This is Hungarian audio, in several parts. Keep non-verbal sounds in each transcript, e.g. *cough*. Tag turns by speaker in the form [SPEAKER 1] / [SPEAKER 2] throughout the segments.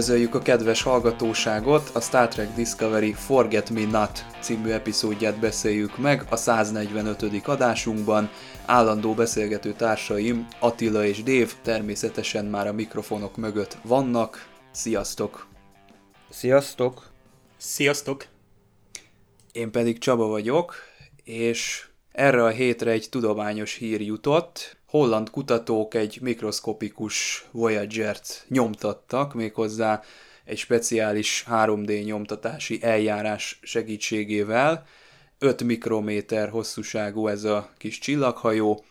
[SPEAKER 1] Üdvözöljük a kedves hallgatóságot, a Star Trek Discovery Forget Me Not című epizódját beszéljük meg a 145. adásunkban. Állandó beszélgető társaim Attila és Dév természetesen már a mikrofonok mögött vannak. Sziasztok!
[SPEAKER 2] Sziasztok!
[SPEAKER 3] Sziasztok!
[SPEAKER 1] Én pedig Csaba vagyok, és erre a hétre egy tudományos hír jutott, holland kutatók egy mikroszkopikus Voyager-t nyomtattak, méghozzá egy speciális 3D nyomtatási eljárás segítségével. 5 mikrométer hosszúságú ez a kis csillaghajó,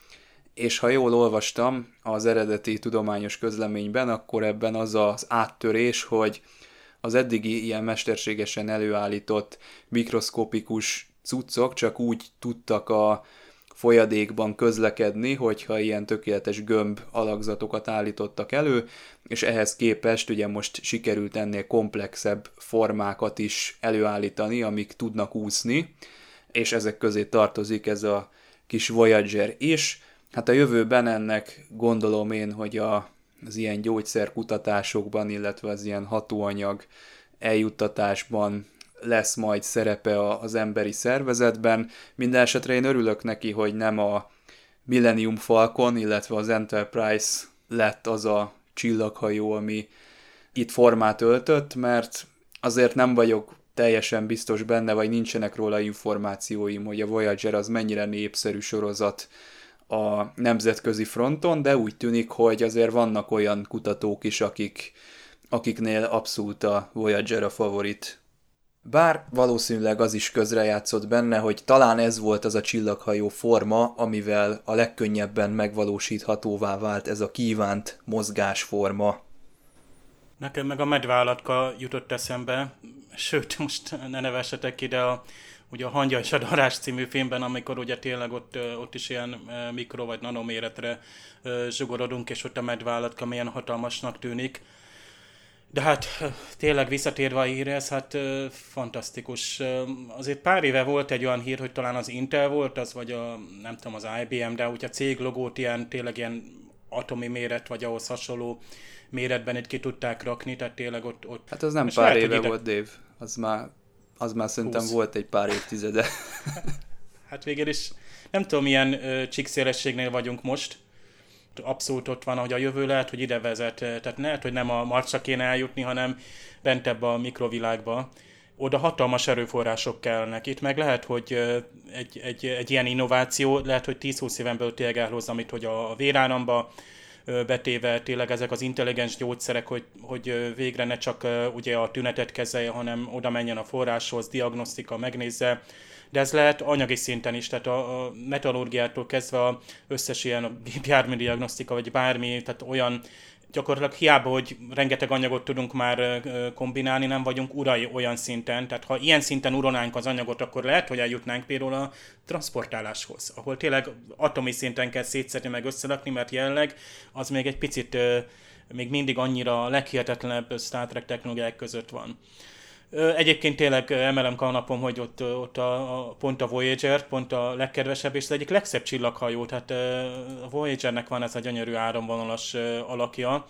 [SPEAKER 1] és ha jól olvastam az eredeti tudományos közleményben, akkor ebben az az áttörés, hogy az eddigi ilyen mesterségesen előállított mikroszkopikus cuccok csak úgy tudtak a folyadékban közlekedni, hogyha ilyen tökéletes gömb alakzatokat állítottak elő, és ehhez képest ugye most sikerült ennél komplexebb formákat is előállítani, amik tudnak úszni, és ezek közé tartozik ez a kis Voyager is. Hát a jövőben ennek gondolom én, hogy a, az ilyen gyógyszerkutatásokban, illetve az ilyen hatóanyag eljuttatásban lesz majd szerepe az emberi szervezetben. Minden esetre én örülök neki, hogy nem a Millennium Falcon, illetve az Enterprise lett az a csillaghajó, ami itt formát öltött, mert azért nem vagyok teljesen biztos benne, vagy nincsenek róla információim, hogy a Voyager az mennyire népszerű sorozat a nemzetközi fronton, de úgy tűnik, hogy azért vannak olyan kutatók is, akik, akiknél abszolút a Voyager a favorit bár valószínűleg az is közrejátszott benne, hogy talán ez volt az a csillaghajó forma, amivel a legkönnyebben megvalósíthatóvá vált ez a kívánt mozgásforma.
[SPEAKER 3] Nekem meg a medvállatka jutott eszembe, sőt, most ne nevessetek ide a, ugye a Hangya és a Darás című filmben, amikor ugye tényleg ott, ott is ilyen mikro vagy nanoméretre zsugorodunk, és ott a medvállatka milyen hatalmasnak tűnik de hát tényleg visszatérve a hírhez, hát fantasztikus. Azért pár éve volt egy olyan hír, hogy talán az Intel volt, az vagy a, nem tudom, az IBM, de úgy a cég logót ilyen, tényleg ilyen atomi méret, vagy ahhoz hasonló méretben itt ki tudták rakni, tehát tényleg ott... ott
[SPEAKER 1] hát az nem pár lehet, éve ide... volt, Dave. Az már, az már szerintem 20. volt egy pár évtizede. *laughs*
[SPEAKER 3] hát végül is nem tudom, milyen csíkszélességnél vagyunk most, abszolút ott van, hogy a jövő lehet, hogy ide vezet. Tehát lehet, hogy nem a Marsra kéne eljutni, hanem bentebb a mikrovilágba. Oda hatalmas erőforrások kellnek. Itt meg lehet, hogy egy, egy, egy ilyen innováció, lehet, hogy 10-20 éven belül tényleg elhozza, amit hogy a véráramba betéve tényleg ezek az intelligens gyógyszerek, hogy, hogy végre ne csak ugye a tünetet kezelje, hanem oda menjen a forráshoz, diagnosztika, megnézze, de ez lehet anyagi szinten is, tehát a, a metallurgiától kezdve a összes ilyen a gépjármű diagnosztika, vagy bármi, tehát olyan gyakorlatilag hiába, hogy rengeteg anyagot tudunk már kombinálni, nem vagyunk urai olyan szinten, tehát ha ilyen szinten urolnánk az anyagot, akkor lehet, hogy eljutnánk például a transportáláshoz, ahol tényleg atomi szinten kell szétszedni meg összerakni, mert jelenleg az még egy picit még mindig annyira leghihetetlenebb Star Trek technológiák között van. Egyébként tényleg emelem kanapom, hogy ott, ott a, a, pont a Voyager, pont a legkedvesebb, és az egyik legszebb csillaghajó, tehát a Voyagernek van ez a gyönyörű áramvonalas alakja,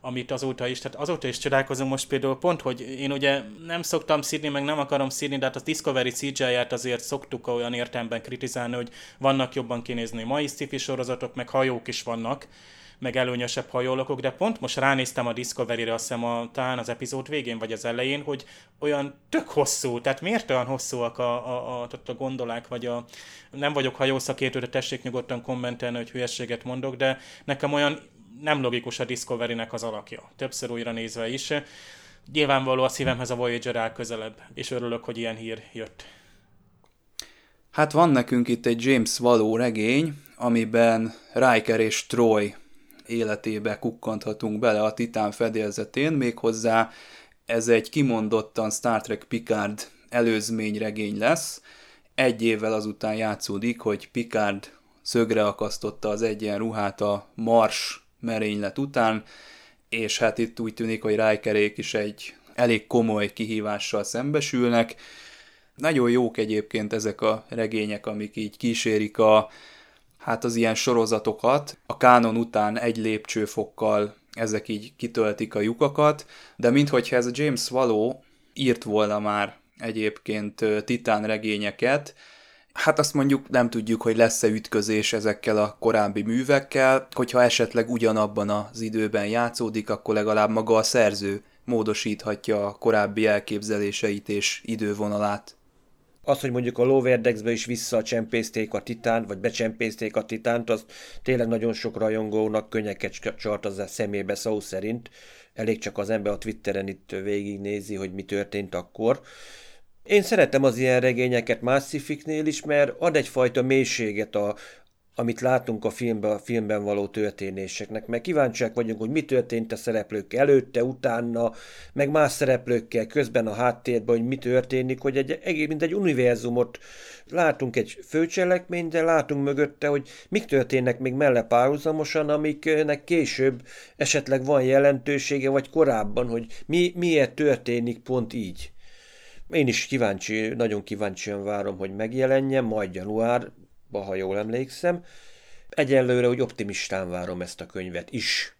[SPEAKER 3] amit azóta is, tehát azóta is csodálkozom most például pont, hogy én ugye nem szoktam szídni, meg nem akarom szídni, de hát a Discovery CGI-ját azért szoktuk olyan értelemben kritizálni, hogy vannak jobban kinézni mai sci sorozatok, meg hajók is vannak, meg előnyösebb hajólokok, de pont most ránéztem a Discovery-re, azt hiszem a, talán az epizód végén vagy az elején, hogy olyan tök hosszú, tehát miért olyan hosszúak a, a, a, a gondolák, vagy a, nem vagyok hajószakértő, de tessék nyugodtan kommentelni, hogy hülyeséget mondok, de nekem olyan nem logikus a Discovery-nek az alakja. Többször újra nézve is. Nyilvánvaló a szívemhez a Voyager áll közelebb, és örülök, hogy ilyen hír jött.
[SPEAKER 1] Hát van nekünk itt egy James Való regény, amiben Riker és Troy életébe kukkanthatunk bele a Titán fedélzetén, méghozzá ez egy kimondottan Star Trek Picard előzményregény lesz, egy évvel azután játszódik, hogy Picard szögre akasztotta az egyenruhát a Mars merénylet után, és hát itt úgy tűnik, hogy Rijkerék is egy elég komoly kihívással szembesülnek. Nagyon jók egyébként ezek a regények, amik így kísérik a, hát az ilyen sorozatokat. A kánon után egy lépcsőfokkal ezek így kitöltik a lyukakat, de minthogyha ez a James Wallow írt volna már egyébként titán regényeket, Hát azt mondjuk nem tudjuk, hogy lesz-e ütközés ezekkel a korábbi művekkel, hogyha esetleg ugyanabban az időben játszódik, akkor legalább maga a szerző módosíthatja a korábbi elképzeléseit és idővonalát.
[SPEAKER 2] Az, hogy mondjuk a Loverdexbe is visszacsempészték a titánt, vagy becsempészték a titánt, az tényleg nagyon sok rajongónak könnyeket csart az a szemébe szó szerint. Elég csak az ember a Twitteren itt végignézi, hogy mi történt akkor. Én szeretem az ilyen regényeket Massifiknél is, mert ad egyfajta mélységet a, amit látunk a filmben, a filmben való történéseknek, mert kíváncsiak vagyunk, hogy mi történt a szereplők előtte, utána, meg más szereplőkkel közben a háttérben, hogy mi történik, hogy egy, egész, mint egy univerzumot látunk egy főcselekményt, de látunk mögötte, hogy mik történnek még melle párhuzamosan, amiknek később esetleg van jelentősége, vagy korábban, hogy mi, miért történik pont így. Én is kíváncsi, nagyon kíváncsian várom, hogy megjelenjen, majd januárban, ha jól emlékszem. Egyelőre, hogy optimistán várom ezt a könyvet is.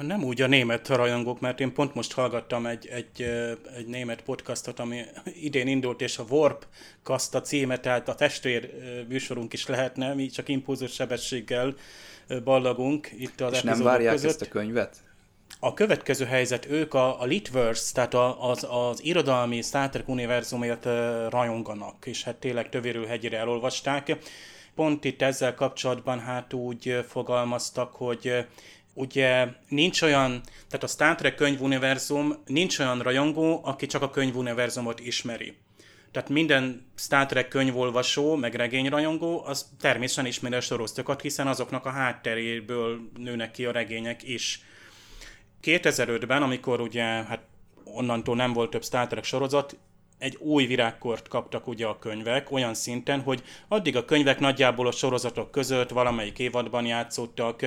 [SPEAKER 3] Nem úgy a német rajongók, mert én pont most hallgattam egy, egy, egy német podcastot, ami idén indult, és a Warp kaszt a címe, tehát a testvér műsorunk is lehetne, mi csak impulzus sebességgel ballagunk itt az
[SPEAKER 1] És nem várják
[SPEAKER 3] között.
[SPEAKER 1] ezt a könyvet?
[SPEAKER 3] A következő helyzet, ők a, a Litverse, tehát a, az, az irodalmi Star Trek univerzumért rajonganak, és hát tényleg tövérül hegyire elolvasták. Pont itt ezzel kapcsolatban hát úgy fogalmaztak, hogy ugye nincs olyan, tehát a Star Trek könyvuniverzum nincs olyan rajongó, aki csak a könyvuniverzumot ismeri. Tehát minden Star Trek könyvolvasó, meg regényrajongó, az természetesen ismeri a sorozatokat, hiszen azoknak a hátteréből nőnek ki a regények is. 2005-ben, amikor ugye hát onnantól nem volt több Star Trek sorozat, egy új virágkort kaptak ugye a könyvek, olyan szinten, hogy addig a könyvek nagyjából a sorozatok között valamelyik évadban játszottak,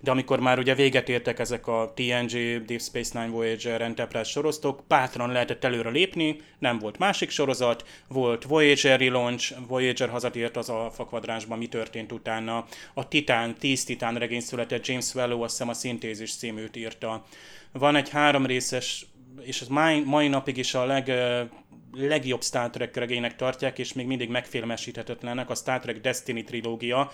[SPEAKER 3] de amikor már ugye véget értek ezek a TNG, Deep Space Nine Voyager, Enterprise sorozatok, bátran lehetett előre lépni, nem volt másik sorozat, volt Voyager relaunch, Voyager hazatért az a fakvadránsban, mi történt utána, a Titán, 10 Titán regény született, James Wellow azt hiszem a Szintézis címűt írta. Van egy három részes és az mai, mai napig is a leg, legjobb Star Trek regénynek tartják, és még mindig megfilmesíthetetlenek a Star Trek Destiny trilógia,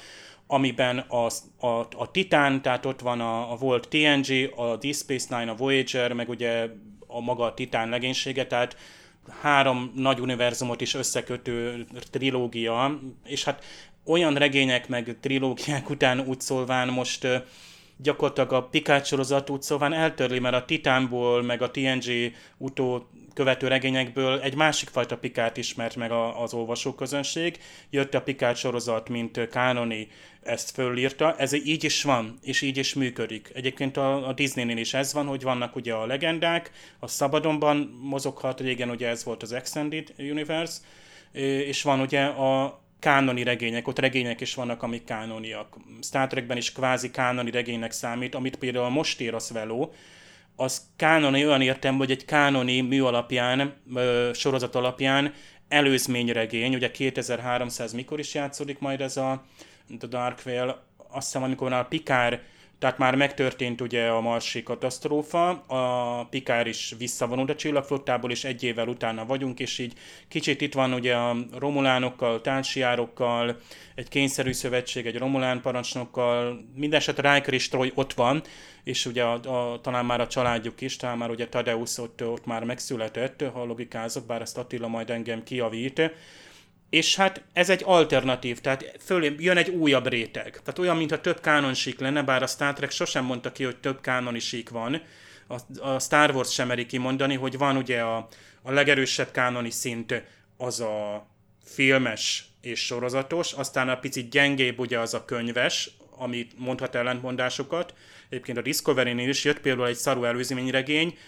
[SPEAKER 3] amiben a, a, a Titan, tehát ott van a, a volt TNG, a Deep Space Nine, a Voyager, meg ugye a maga a Titan legénysége, tehát három nagy univerzumot is összekötő trilógia, és hát olyan regények meg trilógiák után úgy szólván most gyakorlatilag a Picard sorozat úgy szóval eltörli, mert a Titánból, meg a TNG utó követő regényekből egy másik fajta Pikárt ismert meg a, az olvasóközönség. Jött a Pikát sorozat, mint kánoni, ezt fölírta. Ez így is van, és így is működik. Egyébként a, a Disney-nél is ez van, hogy vannak ugye a legendák, a szabadonban mozoghat, régen ugye ez volt az Extended Universe, és van ugye a kánoni regények, ott regények is vannak, amik kánoniak. Star Trekben is kvázi kánoni regénynek számít, amit például most ír a Svelo, az kánoni olyan értem, hogy egy kánoni mű alapján, ö, sorozat alapján előzményregény, ugye 2300 mikor is játszódik majd ez a The Dark Veil, azt hiszem, amikor a Pikár tehát már megtörtént ugye a marsi katasztrófa, a Pikár is visszavonult a csillagflottából, és egy évvel utána vagyunk, és így kicsit itt van ugye a romulánokkal, társiárokkal, egy kényszerű szövetség, egy romulán parancsnokkal, mindesetre Riker és Troy ott van, és ugye a, a, talán már a családjuk is, talán már ugye Tadeusz ott, ott már megszületett, ha logikázok, bár ezt Attila majd engem kiavít, és hát ez egy alternatív, tehát föl jön egy újabb réteg. Tehát olyan, mintha több kánonsík lenne, bár a Star Trek sosem mondta ki, hogy több kánonisík van. A, a Star Wars sem meri kimondani, hogy van ugye a, a legerősebb kánoni szint az a filmes és sorozatos, aztán a picit gyengébb ugye az a könyves, amit mondhat ellentmondásokat. Egyébként a Discovery-nél is jött például egy szarú előzményregény,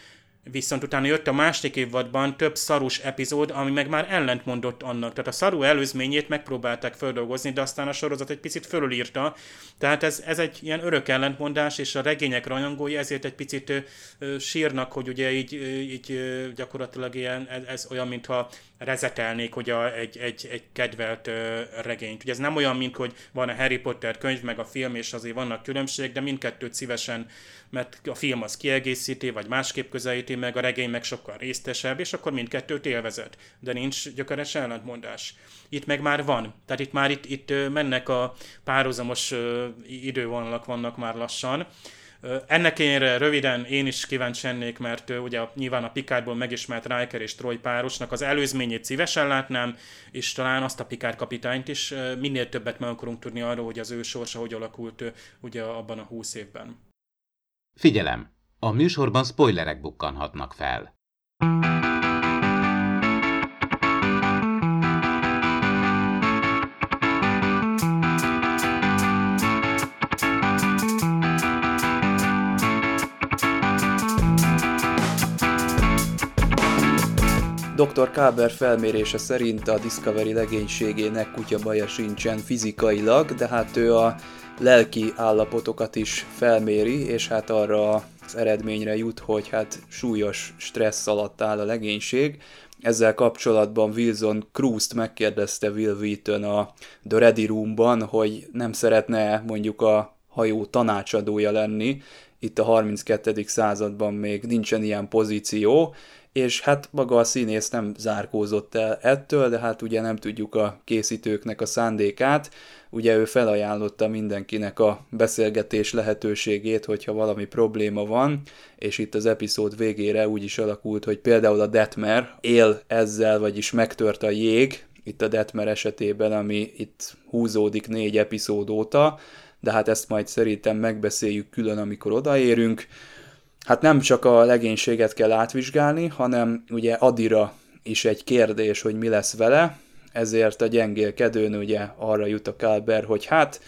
[SPEAKER 3] Viszont utána jött a második évadban több szarus epizód, ami meg már ellentmondott annak. Tehát a szaru előzményét megpróbálták földolgozni, de aztán a sorozat egy picit fölülírta. Tehát ez, ez egy ilyen örök ellentmondás, és a regények rajongói ezért egy picit ö, sírnak, hogy ugye így, így ö, gyakorlatilag ilyen, ez, ez olyan, mintha rezetelnék hogy a, egy, egy, egy kedvelt ö, regényt. Ugye ez nem olyan, mint hogy van a Harry Potter könyv, meg a film, és azért vannak különbségek, de mindkettőt szívesen, mert a film az kiegészíti, vagy másképp közelíti meg, a regény meg sokkal résztesebb, és akkor mindkettőt élvezet. De nincs gyökeres ellentmondás. Itt meg már van. Tehát itt már itt, itt mennek a párhuzamos idővonalak vannak már lassan. Ennek én röviden én is kíváncsi lennék, mert ugye nyilván a Picardból megismert Riker és Troy párosnak az előzményét szívesen látnám, és talán azt a Picard kapitányt is minél többet meg akarunk tudni arról, hogy az ő sorsa hogy alakult ugye abban a húsz évben.
[SPEAKER 4] Figyelem! A műsorban spoilerek bukkanhatnak fel.
[SPEAKER 1] Dr. Káber felmérése szerint a Discovery legénységének kutyabaja sincsen fizikailag, de hát ő a lelki állapotokat is felméri, és hát arra eredményre jut, hogy hát súlyos stressz alatt áll a legénység. Ezzel kapcsolatban Wilson Cruz-t megkérdezte Will Wheaton a The Ready Room-ban, hogy nem szeretne mondjuk a hajó tanácsadója lenni, itt a 32. században még nincsen ilyen pozíció, és hát maga a színész nem zárkózott el ettől, de hát ugye nem tudjuk a készítőknek a szándékát, ugye ő felajánlotta mindenkinek a beszélgetés lehetőségét, hogyha valami probléma van, és itt az epizód végére úgy is alakult, hogy például a Detmer él ezzel, vagyis megtört a jég, itt a Detmer esetében, ami itt húzódik négy epizód óta, de hát ezt majd szerintem megbeszéljük külön, amikor odaérünk. Hát nem csak a legénységet kell átvizsgálni, hanem ugye Adira is egy kérdés, hogy mi lesz vele, ezért a gyengélkedőn ugye arra jut a Kálber, hogy hát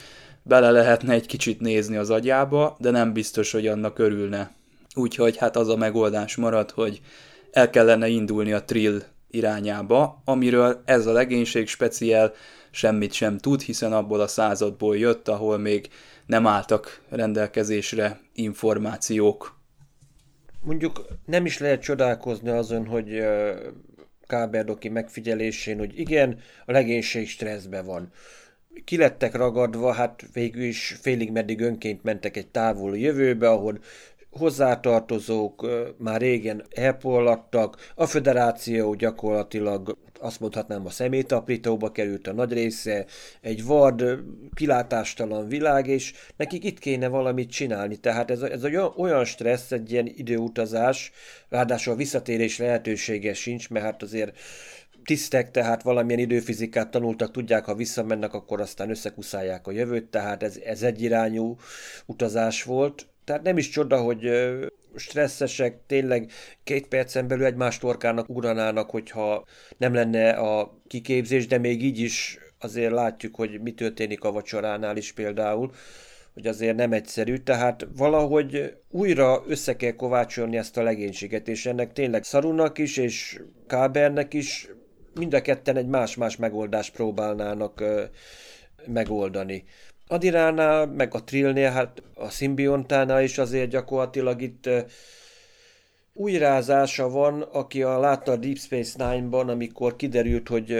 [SPEAKER 1] bele lehetne egy kicsit nézni az agyába, de nem biztos, hogy annak örülne. Úgyhogy hát az a megoldás marad, hogy el kellene indulni a trill irányába, amiről ez a legénység speciál semmit sem tud, hiszen abból a századból jött, ahol még nem álltak rendelkezésre információk.
[SPEAKER 2] Mondjuk nem is lehet csodálkozni azon, hogy Káberdoki megfigyelésén, hogy igen, a legénység stresszben van. Ki lettek ragadva, hát végül is félig meddig önként mentek egy távoli jövőbe, ahol hozzátartozók már régen elpollattak, a föderáció gyakorlatilag azt mondhatnám a szemétaprítóba került a nagy része, egy vad, kilátástalan világ, és nekik itt kéne valamit csinálni. Tehát ez, ez olyan stressz, egy ilyen időutazás, ráadásul a visszatérés lehetősége sincs, mert hát azért tisztek, tehát valamilyen időfizikát tanultak, tudják, ha visszamennek, akkor aztán összekuszálják a jövőt, tehát ez, ez egyirányú utazás volt. Tehát nem is csoda, hogy stresszesek, tényleg két percen belül egymás torkának ugranának, hogyha nem lenne a kiképzés, de még így is azért látjuk, hogy mi történik a vacsoránál is például, hogy azért nem egyszerű, tehát valahogy újra össze kell kovácsolni ezt a legénységet, és ennek tényleg Szarunak is, és Kábernek is mind a ketten egy más-más megoldást próbálnának megoldani. Adiránál, meg a Trillnél, hát a szimbiontánál is azért gyakorlatilag itt újrázása van, aki a, látta a Deep Space Nine-ban, amikor kiderült, hogy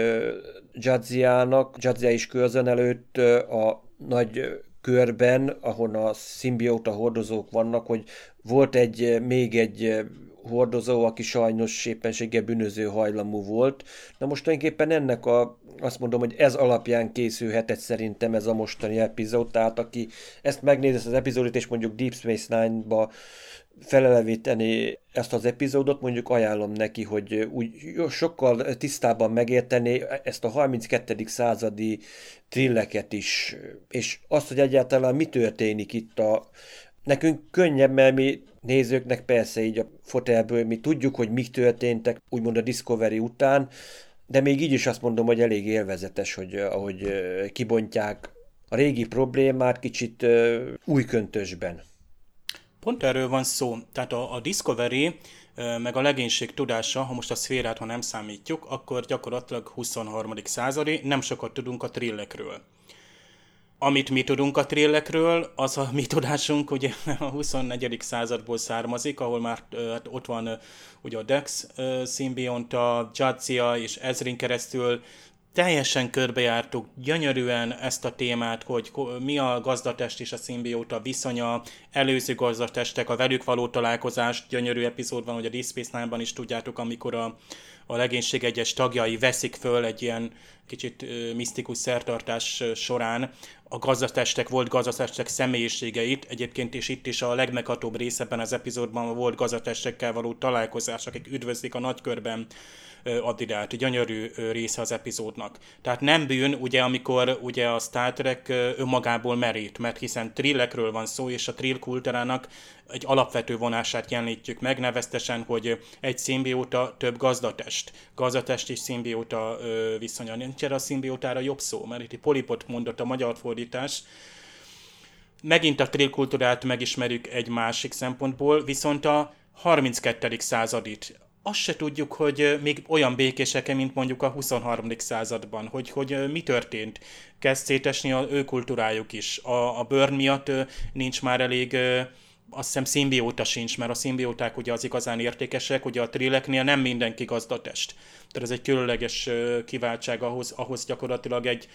[SPEAKER 2] Jadziának, Jadzia is körzön előtt a nagy körben, ahol a szimbióta hordozók vannak, hogy volt egy, még egy hordozó, aki sajnos éppenséggel bűnöző hajlamú volt. Na most tulajdonképpen ennek a, azt mondom, hogy ez alapján készülhetett szerintem ez a mostani epizód, tehát aki ezt megnézi az epizódot, és mondjuk Deep Space Nine-ba felelevíteni ezt az epizódot, mondjuk ajánlom neki, hogy úgy sokkal tisztában megérteni ezt a 32. századi trilleket is, és azt, hogy egyáltalán mi történik itt a... Nekünk könnyebb, mert mi nézőknek persze így a fotelből mi tudjuk, hogy mik történtek, úgymond a Discovery után, de még így is azt mondom, hogy elég élvezetes, hogy ahogy kibontják a régi problémát kicsit új köntösben.
[SPEAKER 3] Pont erről van szó. Tehát a, a Discovery meg a legénység tudása, ha most a szférát, ha nem számítjuk, akkor gyakorlatilag 23. századi, nem sokat tudunk a trillekről. Amit mi tudunk a trillekről, az a mi tudásunk ugye a 24. századból származik, ahol már hát ott van ugye a Dex szimbionta, Jadzia és Ezrin keresztül teljesen körbejártuk gyönyörűen ezt a témát, hogy mi a gazdatest és a szimbióta viszonya, előző gazdatestek, a velük való találkozás, gyönyörű epizód van, hogy a Deep Space Nine-ban is tudjátok, amikor a, a legénység egyes tagjai veszik föl egy ilyen kicsit misztikus szertartás során. A gazdatestek, volt gazdatestek személyiségeit, egyébként is itt is a legmeghatóbb részeben az epizódban volt gazdatestekkel való találkozás, akik üdvözlik a nagykörben Adirát, gyönyörű része az epizódnak. Tehát nem bűn, ugye, amikor ugye a Star Trek önmagából merít, mert hiszen trillekről van szó, és a trill kultúrának egy alapvető vonását jelenítjük meg, neveztesen, hogy egy szimbióta több gazdatest. Gazdatest és szimbióta viszonya. Nincs erre a szimbiótára jobb szó, mert itt polipot mondott a magyar fordítás, megint a trill kultúrát megismerjük egy másik szempontból, viszont a 32. századit azt se tudjuk, hogy még olyan békések mint mondjuk a 23. században, hogy, hogy mi történt. Kezd szétesni a ő kultúrájuk is. A, a bőr miatt nincs már elég azt hiszem szimbióta sincs, mert a szimbióták ugye az igazán értékesek, ugye a trilleknél nem mindenki gazdatest. Tehát ez egy különleges kiváltság ahhoz, ahhoz gyakorlatilag egy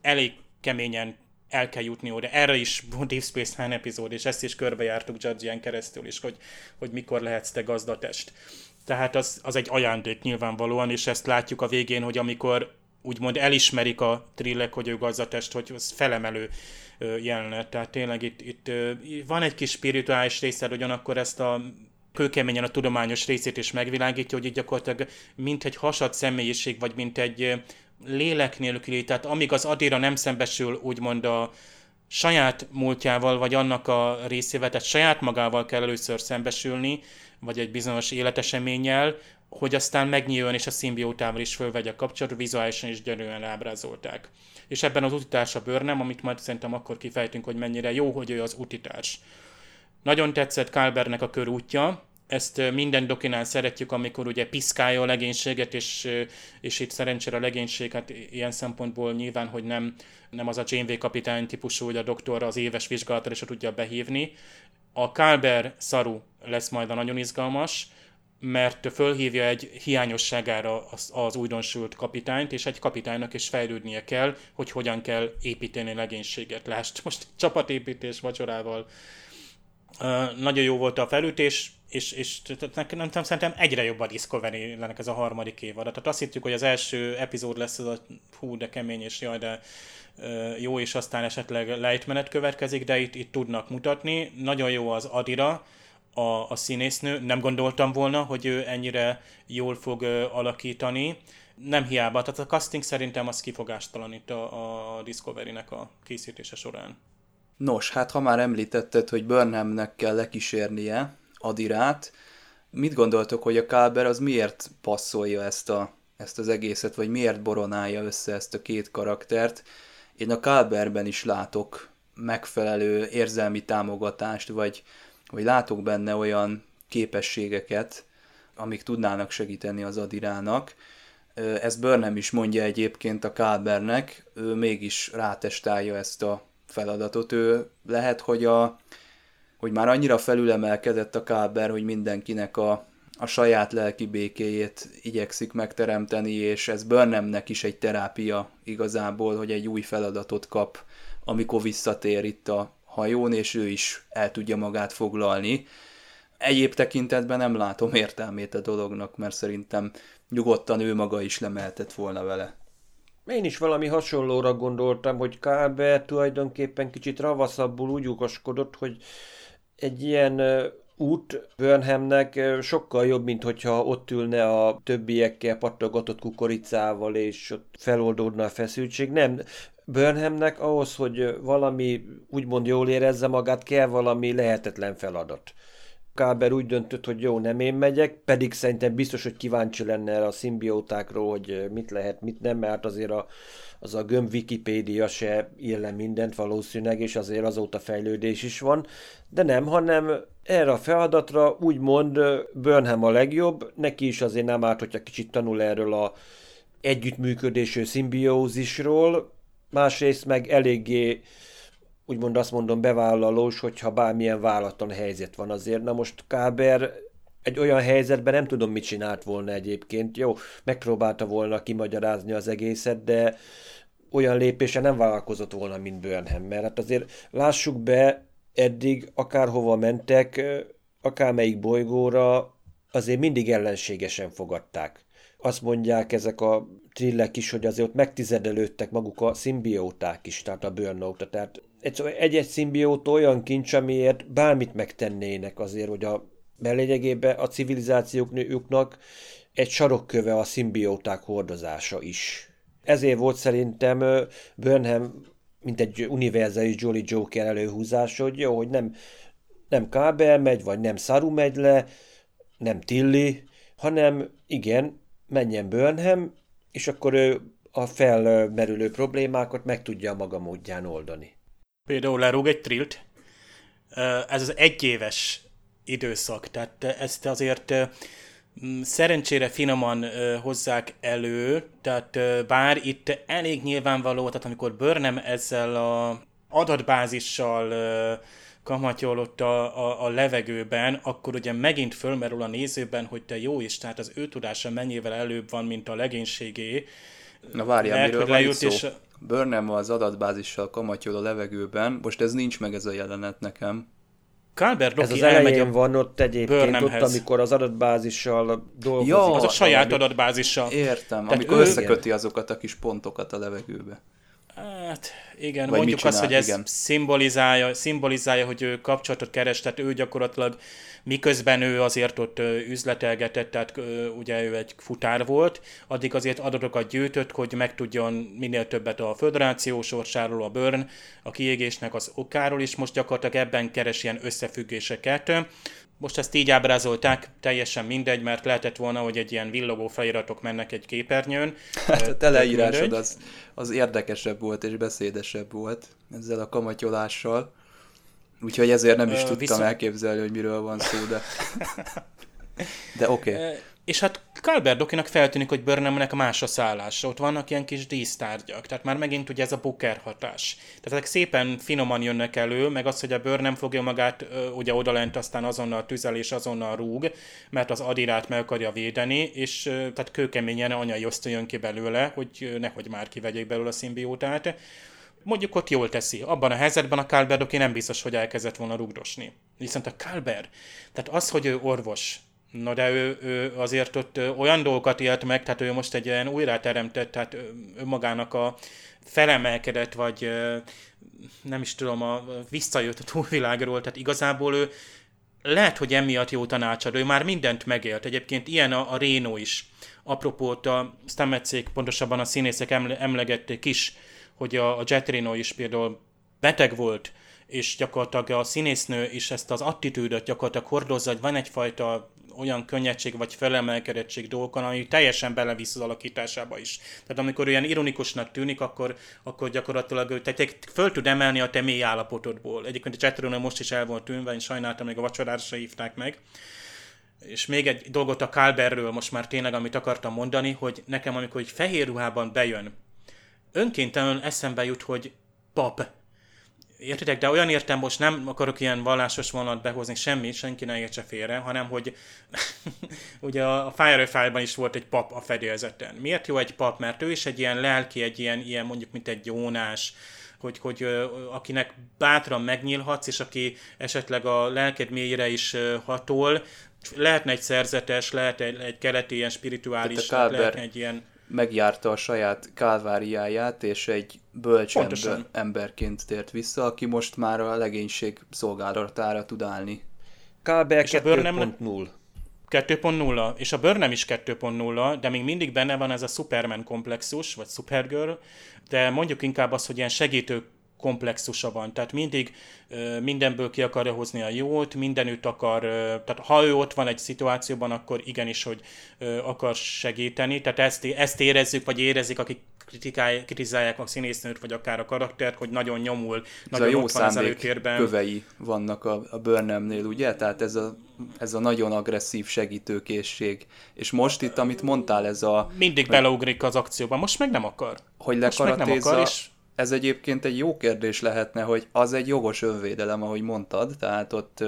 [SPEAKER 3] elég keményen el kell jutni oda. Erre is *laughs* Deep Space Nine epizód, és ezt is körbejártuk Judge keresztül is, hogy, hogy mikor lehetsz te gazdatest. Tehát az, az egy ajándék nyilvánvalóan, és ezt látjuk a végén, hogy amikor úgymond elismerik a trillek, hogy ő gazzatest, hogy az felemelő jelenet. Tehát tényleg itt, itt van egy kis spirituális része, hogy ugyanakkor ezt a kőkeményen a tudományos részét is megvilágítja, hogy itt gyakorlatilag mint egy hasad személyiség, vagy mint egy lélek nélküli, tehát amíg az Adira nem szembesül úgymond a saját múltjával, vagy annak a részével, tehát saját magával kell először szembesülni, vagy egy bizonyos életeseménnyel, hogy aztán megnyíljon és a szimbiótával is fölvegye a kapcsolatot, vizuálisan is gyönyörűen ábrázolták. És ebben az utitárs a bőrnem, amit majd szerintem akkor kifejtünk, hogy mennyire jó, hogy ő az utitárs. Nagyon tetszett Kálbernek a körútja, ezt minden dokinál szeretjük, amikor ugye piszkálja a legénységet, és, és itt szerencsére a legénység, hát ilyen szempontból nyilván, hogy nem, nem az a Janeway kapitány típusú, hogy a doktor az éves vizsgálatára is tudja behívni. A Kálber szaru lesz majd a nagyon izgalmas, mert fölhívja egy hiányosságára az, az újdonsült kapitányt, és egy kapitánynak is fejlődnie kell, hogy hogyan kell építeni legénységet. Lásd, most csapatépítés vacsorával. Uh, nagyon jó volt a felütés, és, és nem, nem tudom, szerintem egyre jobb a Discovery lennek ez a harmadik évad. Tehát azt hittük, hogy az első epizód lesz az a hú, de kemény, és jaj, de jó, és aztán esetleg lejtmenet következik, de itt, itt tudnak mutatni. Nagyon jó az Adira, a, a színésznő. Nem gondoltam volna, hogy ő ennyire jól fog alakítani. Nem hiába, tehát a casting szerintem az kifogástalan itt a, a Discovery-nek a készítése során.
[SPEAKER 1] Nos, hát ha már említetted, hogy Burnhamnek kell lekísérnie Adirát, mit gondoltok, hogy a Kálber az miért passzolja ezt, a, ezt az egészet, vagy miért boronálja össze ezt a két karaktert? Én a Kálberben is látok megfelelő érzelmi támogatást, vagy hogy látok benne olyan képességeket, amik tudnának segíteni az Adirának. Ez Burnham is mondja egyébként a Kálbernek, ő mégis rátestálja ezt a feladatot. Ő lehet, hogy, a, hogy már annyira felülemelkedett a Kálber, hogy mindenkinek a, a saját lelki békéjét igyekszik megteremteni, és ez Burnhamnek is egy terápia igazából, hogy egy új feladatot kap, amikor visszatér itt a hajón, és ő is el tudja magát foglalni. Egyéb tekintetben nem látom értelmét a dolognak, mert szerintem nyugodtan ő maga is lemeltett volna vele.
[SPEAKER 2] Én is valami hasonlóra gondoltam, hogy Káber tulajdonképpen kicsit ravaszabbul úgy ugaskodott, hogy egy ilyen út Burnhamnek sokkal jobb, mint hogyha ott ülne a többiekkel pattogatott kukoricával, és ott feloldódna a feszültség. Nem, Burnhamnek ahhoz, hogy valami úgymond jól érezze magát, kell valami lehetetlen feladat. Káber úgy döntött, hogy jó, nem én megyek, pedig szerintem biztos, hogy kíváncsi lenne erre a szimbiótákról, hogy mit lehet, mit nem, mert azért a, az a gömb Wikipédia se ír le mindent valószínűleg, és azért azóta fejlődés is van, de nem, hanem erre a feladatra úgymond Burnham a legjobb, neki is azért nem árt, hogyha kicsit tanul erről a együttműködésű szimbiózisról, másrészt meg eléggé úgymond azt mondom bevállalós, hogyha bármilyen vállaton helyzet van azért. Na most Káber egy olyan helyzetben nem tudom, mit csinált volna egyébként. Jó, megpróbálta volna kimagyarázni az egészet, de olyan lépése nem vállalkozott volna, mint Burnham, mert hát azért lássuk be, eddig akárhova mentek, akármelyik bolygóra, azért mindig ellenségesen fogadták. Azt mondják ezek a trillek is, hogy azért ott megtizedelődtek maguk a szimbióták is, tehát a burnout Tehát egy-egy szimbióta olyan kincs, amiért bármit megtennének azért, hogy a belényegében a civilizációknak egy sarokköve a szimbióták hordozása is. Ezért volt szerintem Burnham mint egy univerzális Jolly Joker előhúzás, hogy jó, hogy nem, nem Kábel megy, vagy nem Saru megy le, nem Tilly, hanem igen, menjen Burnham, és akkor ő a felmerülő problémákat meg tudja maga módján oldani.
[SPEAKER 3] Például lerúg egy trilt, ez az egyéves időszak, tehát ezt azért szerencsére finoman hozzák elő, tehát bár itt elég nyilvánvaló, tehát amikor Burnham ezzel a adatbázissal kamatyolott a, a, a levegőben, akkor ugye megint fölmerül a nézőben, hogy te jó is, tehát az ő tudása mennyivel előbb van, mint a legénységé.
[SPEAKER 1] Na várjál, Mert, miről van itt szó? És... Burnham az adatbázissal kamatyol a levegőben, most ez nincs meg ez a jelenet nekem.
[SPEAKER 2] Calvert Ez az elején a van ott egyébként, ott, amikor az adatbázissal dolgozik. Ja,
[SPEAKER 3] az a saját adatbázissal.
[SPEAKER 1] Értem, Tehát amikor ő... összeköti azokat a kis pontokat a levegőbe.
[SPEAKER 3] Hát igen, Vagy mondjuk azt, hogy ez igen. szimbolizálja, szimbolizálja, hogy ő kapcsolatot keres, tehát ő gyakorlatilag miközben ő azért ott üzletelgetett, tehát ugye ő egy futár volt, addig azért adatokat gyűjtött, hogy megtudjon minél többet a föderáció sorsáról, a Burn, a kiégésnek az okáról, és most gyakorlatilag ebben keres ilyen összefüggéseket. Most ezt így ábrázolták, teljesen mindegy, mert lehetett volna, hogy egy ilyen villogó feliratok mennek egy képernyőn.
[SPEAKER 1] Hát a teleírásod az, az érdekesebb volt és beszédesebb volt ezzel a kamatyolással. Úgyhogy ezért nem is tudtam viszont... elképzelni, hogy miről van szó, de... De oké. Okay.
[SPEAKER 3] És hát Kalberdokinak feltűnik, hogy Burnhamnek más a szállás. Ott vannak ilyen kis dísztárgyak, tehát már megint ugye ez a Booker hatás. Tehát ezek szépen finoman jönnek elő, meg az, hogy a Burnham fogja magát ugye odalent, aztán azonnal tüzel és azonnal rúg, mert az Adirát meg akarja védeni, és tehát kőkeményen anyai osztó jön ki belőle, hogy nehogy már kivegyék belőle a szimbiótát mondjuk ott jól teszi. Abban a helyzetben a Kálber nem biztos, hogy elkezdett volna rugdosni. Viszont a Kálber, tehát az, hogy ő orvos, Na de ő, ő azért ott olyan dolgokat élt meg, tehát ő most egy ilyen újráteremtett, tehát önmagának a felemelkedett, vagy nem is tudom, a, visszajött a túlvilágról, tehát igazából ő lehet, hogy emiatt jó tanácsadó, ő már mindent megélt. Egyébként ilyen a, a Réno is. Apropó, a Stametszik, pontosabban a színészek emle, emlegették is, hogy a, a Jet Reno is például beteg volt, és gyakorlatilag a színésznő is ezt az attitűdöt gyakorlatilag hordozza, hogy van egyfajta olyan könnyedség vagy felemelkedettség dolgokon, ami teljesen belevisz az alakításába is. Tehát amikor olyan ironikusnak tűnik, akkor, akkor gyakorlatilag ő te, föl tud emelni a te mély állapotodból. Egyébként a chatterون most is el volt tűnve, én sajnáltam, még a vacsorára se hívták meg. És még egy dolgot a Kálberről most már tényleg, amit akartam mondani, hogy nekem amikor egy fehér ruhában bejön, önkéntelenül eszembe jut, hogy pap, Értitek? De olyan értem, most nem akarok ilyen vallásos vonalat behozni, semmi, senki ne értse félre, hanem hogy *laughs* ugye a Firefly-ban is volt egy pap a fedélzeten. Miért jó egy pap? Mert ő is egy ilyen lelki, egy ilyen, ilyen mondjuk, mint egy Jónás, hogy, hogy akinek bátran megnyílhatsz, és aki esetleg a lelked mélyére is hatol, lehetne egy szerzetes, lehet egy, egy keleti ilyen spirituális, lehetne egy ilyen
[SPEAKER 1] megjárta a saját kálváriáját, és egy bölcs ember, emberként tért vissza, aki most már a legénység szolgálatára tud állni.
[SPEAKER 2] Kálber 2.0.
[SPEAKER 3] 2.0, és a Burnham is 2.0, de még mindig benne van ez a Superman komplexus, vagy Supergirl, de mondjuk inkább az, hogy ilyen segítő komplexusa van. Tehát mindig mindenből ki akarja hozni a jót, mindenütt akar, tehát ha ő ott van egy szituációban, akkor igenis, hogy akar segíteni. Tehát ezt, ezt érezzük, vagy érezik, akik kritizálják a színésznőt, vagy akár a karaktert, hogy nagyon nyomul, ez nagyon
[SPEAKER 1] a jó
[SPEAKER 3] ott van az előtérben.
[SPEAKER 1] kövei vannak a, a Burnhamnél, ugye? Tehát ez a, ez a nagyon agresszív segítőkészség. És most itt, amit mondtál, ez a...
[SPEAKER 3] Mindig hogy, beleugrik az akcióba, most meg nem akar.
[SPEAKER 1] Hogy lekaratézza, és ez egyébként egy jó kérdés lehetne, hogy az egy jogos önvédelem, ahogy mondtad, tehát ott,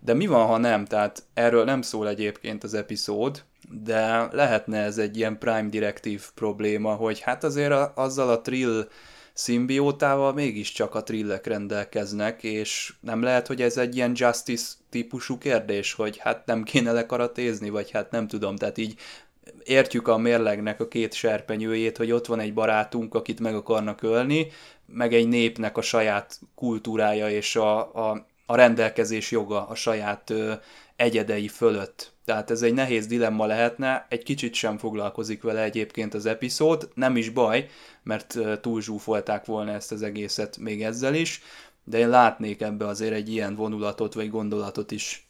[SPEAKER 1] de mi van, ha nem? Tehát erről nem szól egyébként az epizód, de lehetne ez egy ilyen prime direktív probléma, hogy hát azért a, azzal a trill szimbiótával mégiscsak a trillek rendelkeznek, és nem lehet, hogy ez egy ilyen justice típusú kérdés, hogy hát nem kéne lekaratézni, vagy hát nem tudom, tehát így értjük a mérlegnek a két serpenyőjét, hogy ott van egy barátunk, akit meg akarnak ölni, meg egy népnek a saját kultúrája és a, a, a rendelkezés joga a saját ö, egyedei fölött. Tehát ez egy nehéz dilemma lehetne, egy kicsit sem foglalkozik vele egyébként az epizód, nem is baj, mert túlzsúfolták volna ezt az egészet még ezzel is, de én látnék ebbe azért egy ilyen vonulatot vagy gondolatot is.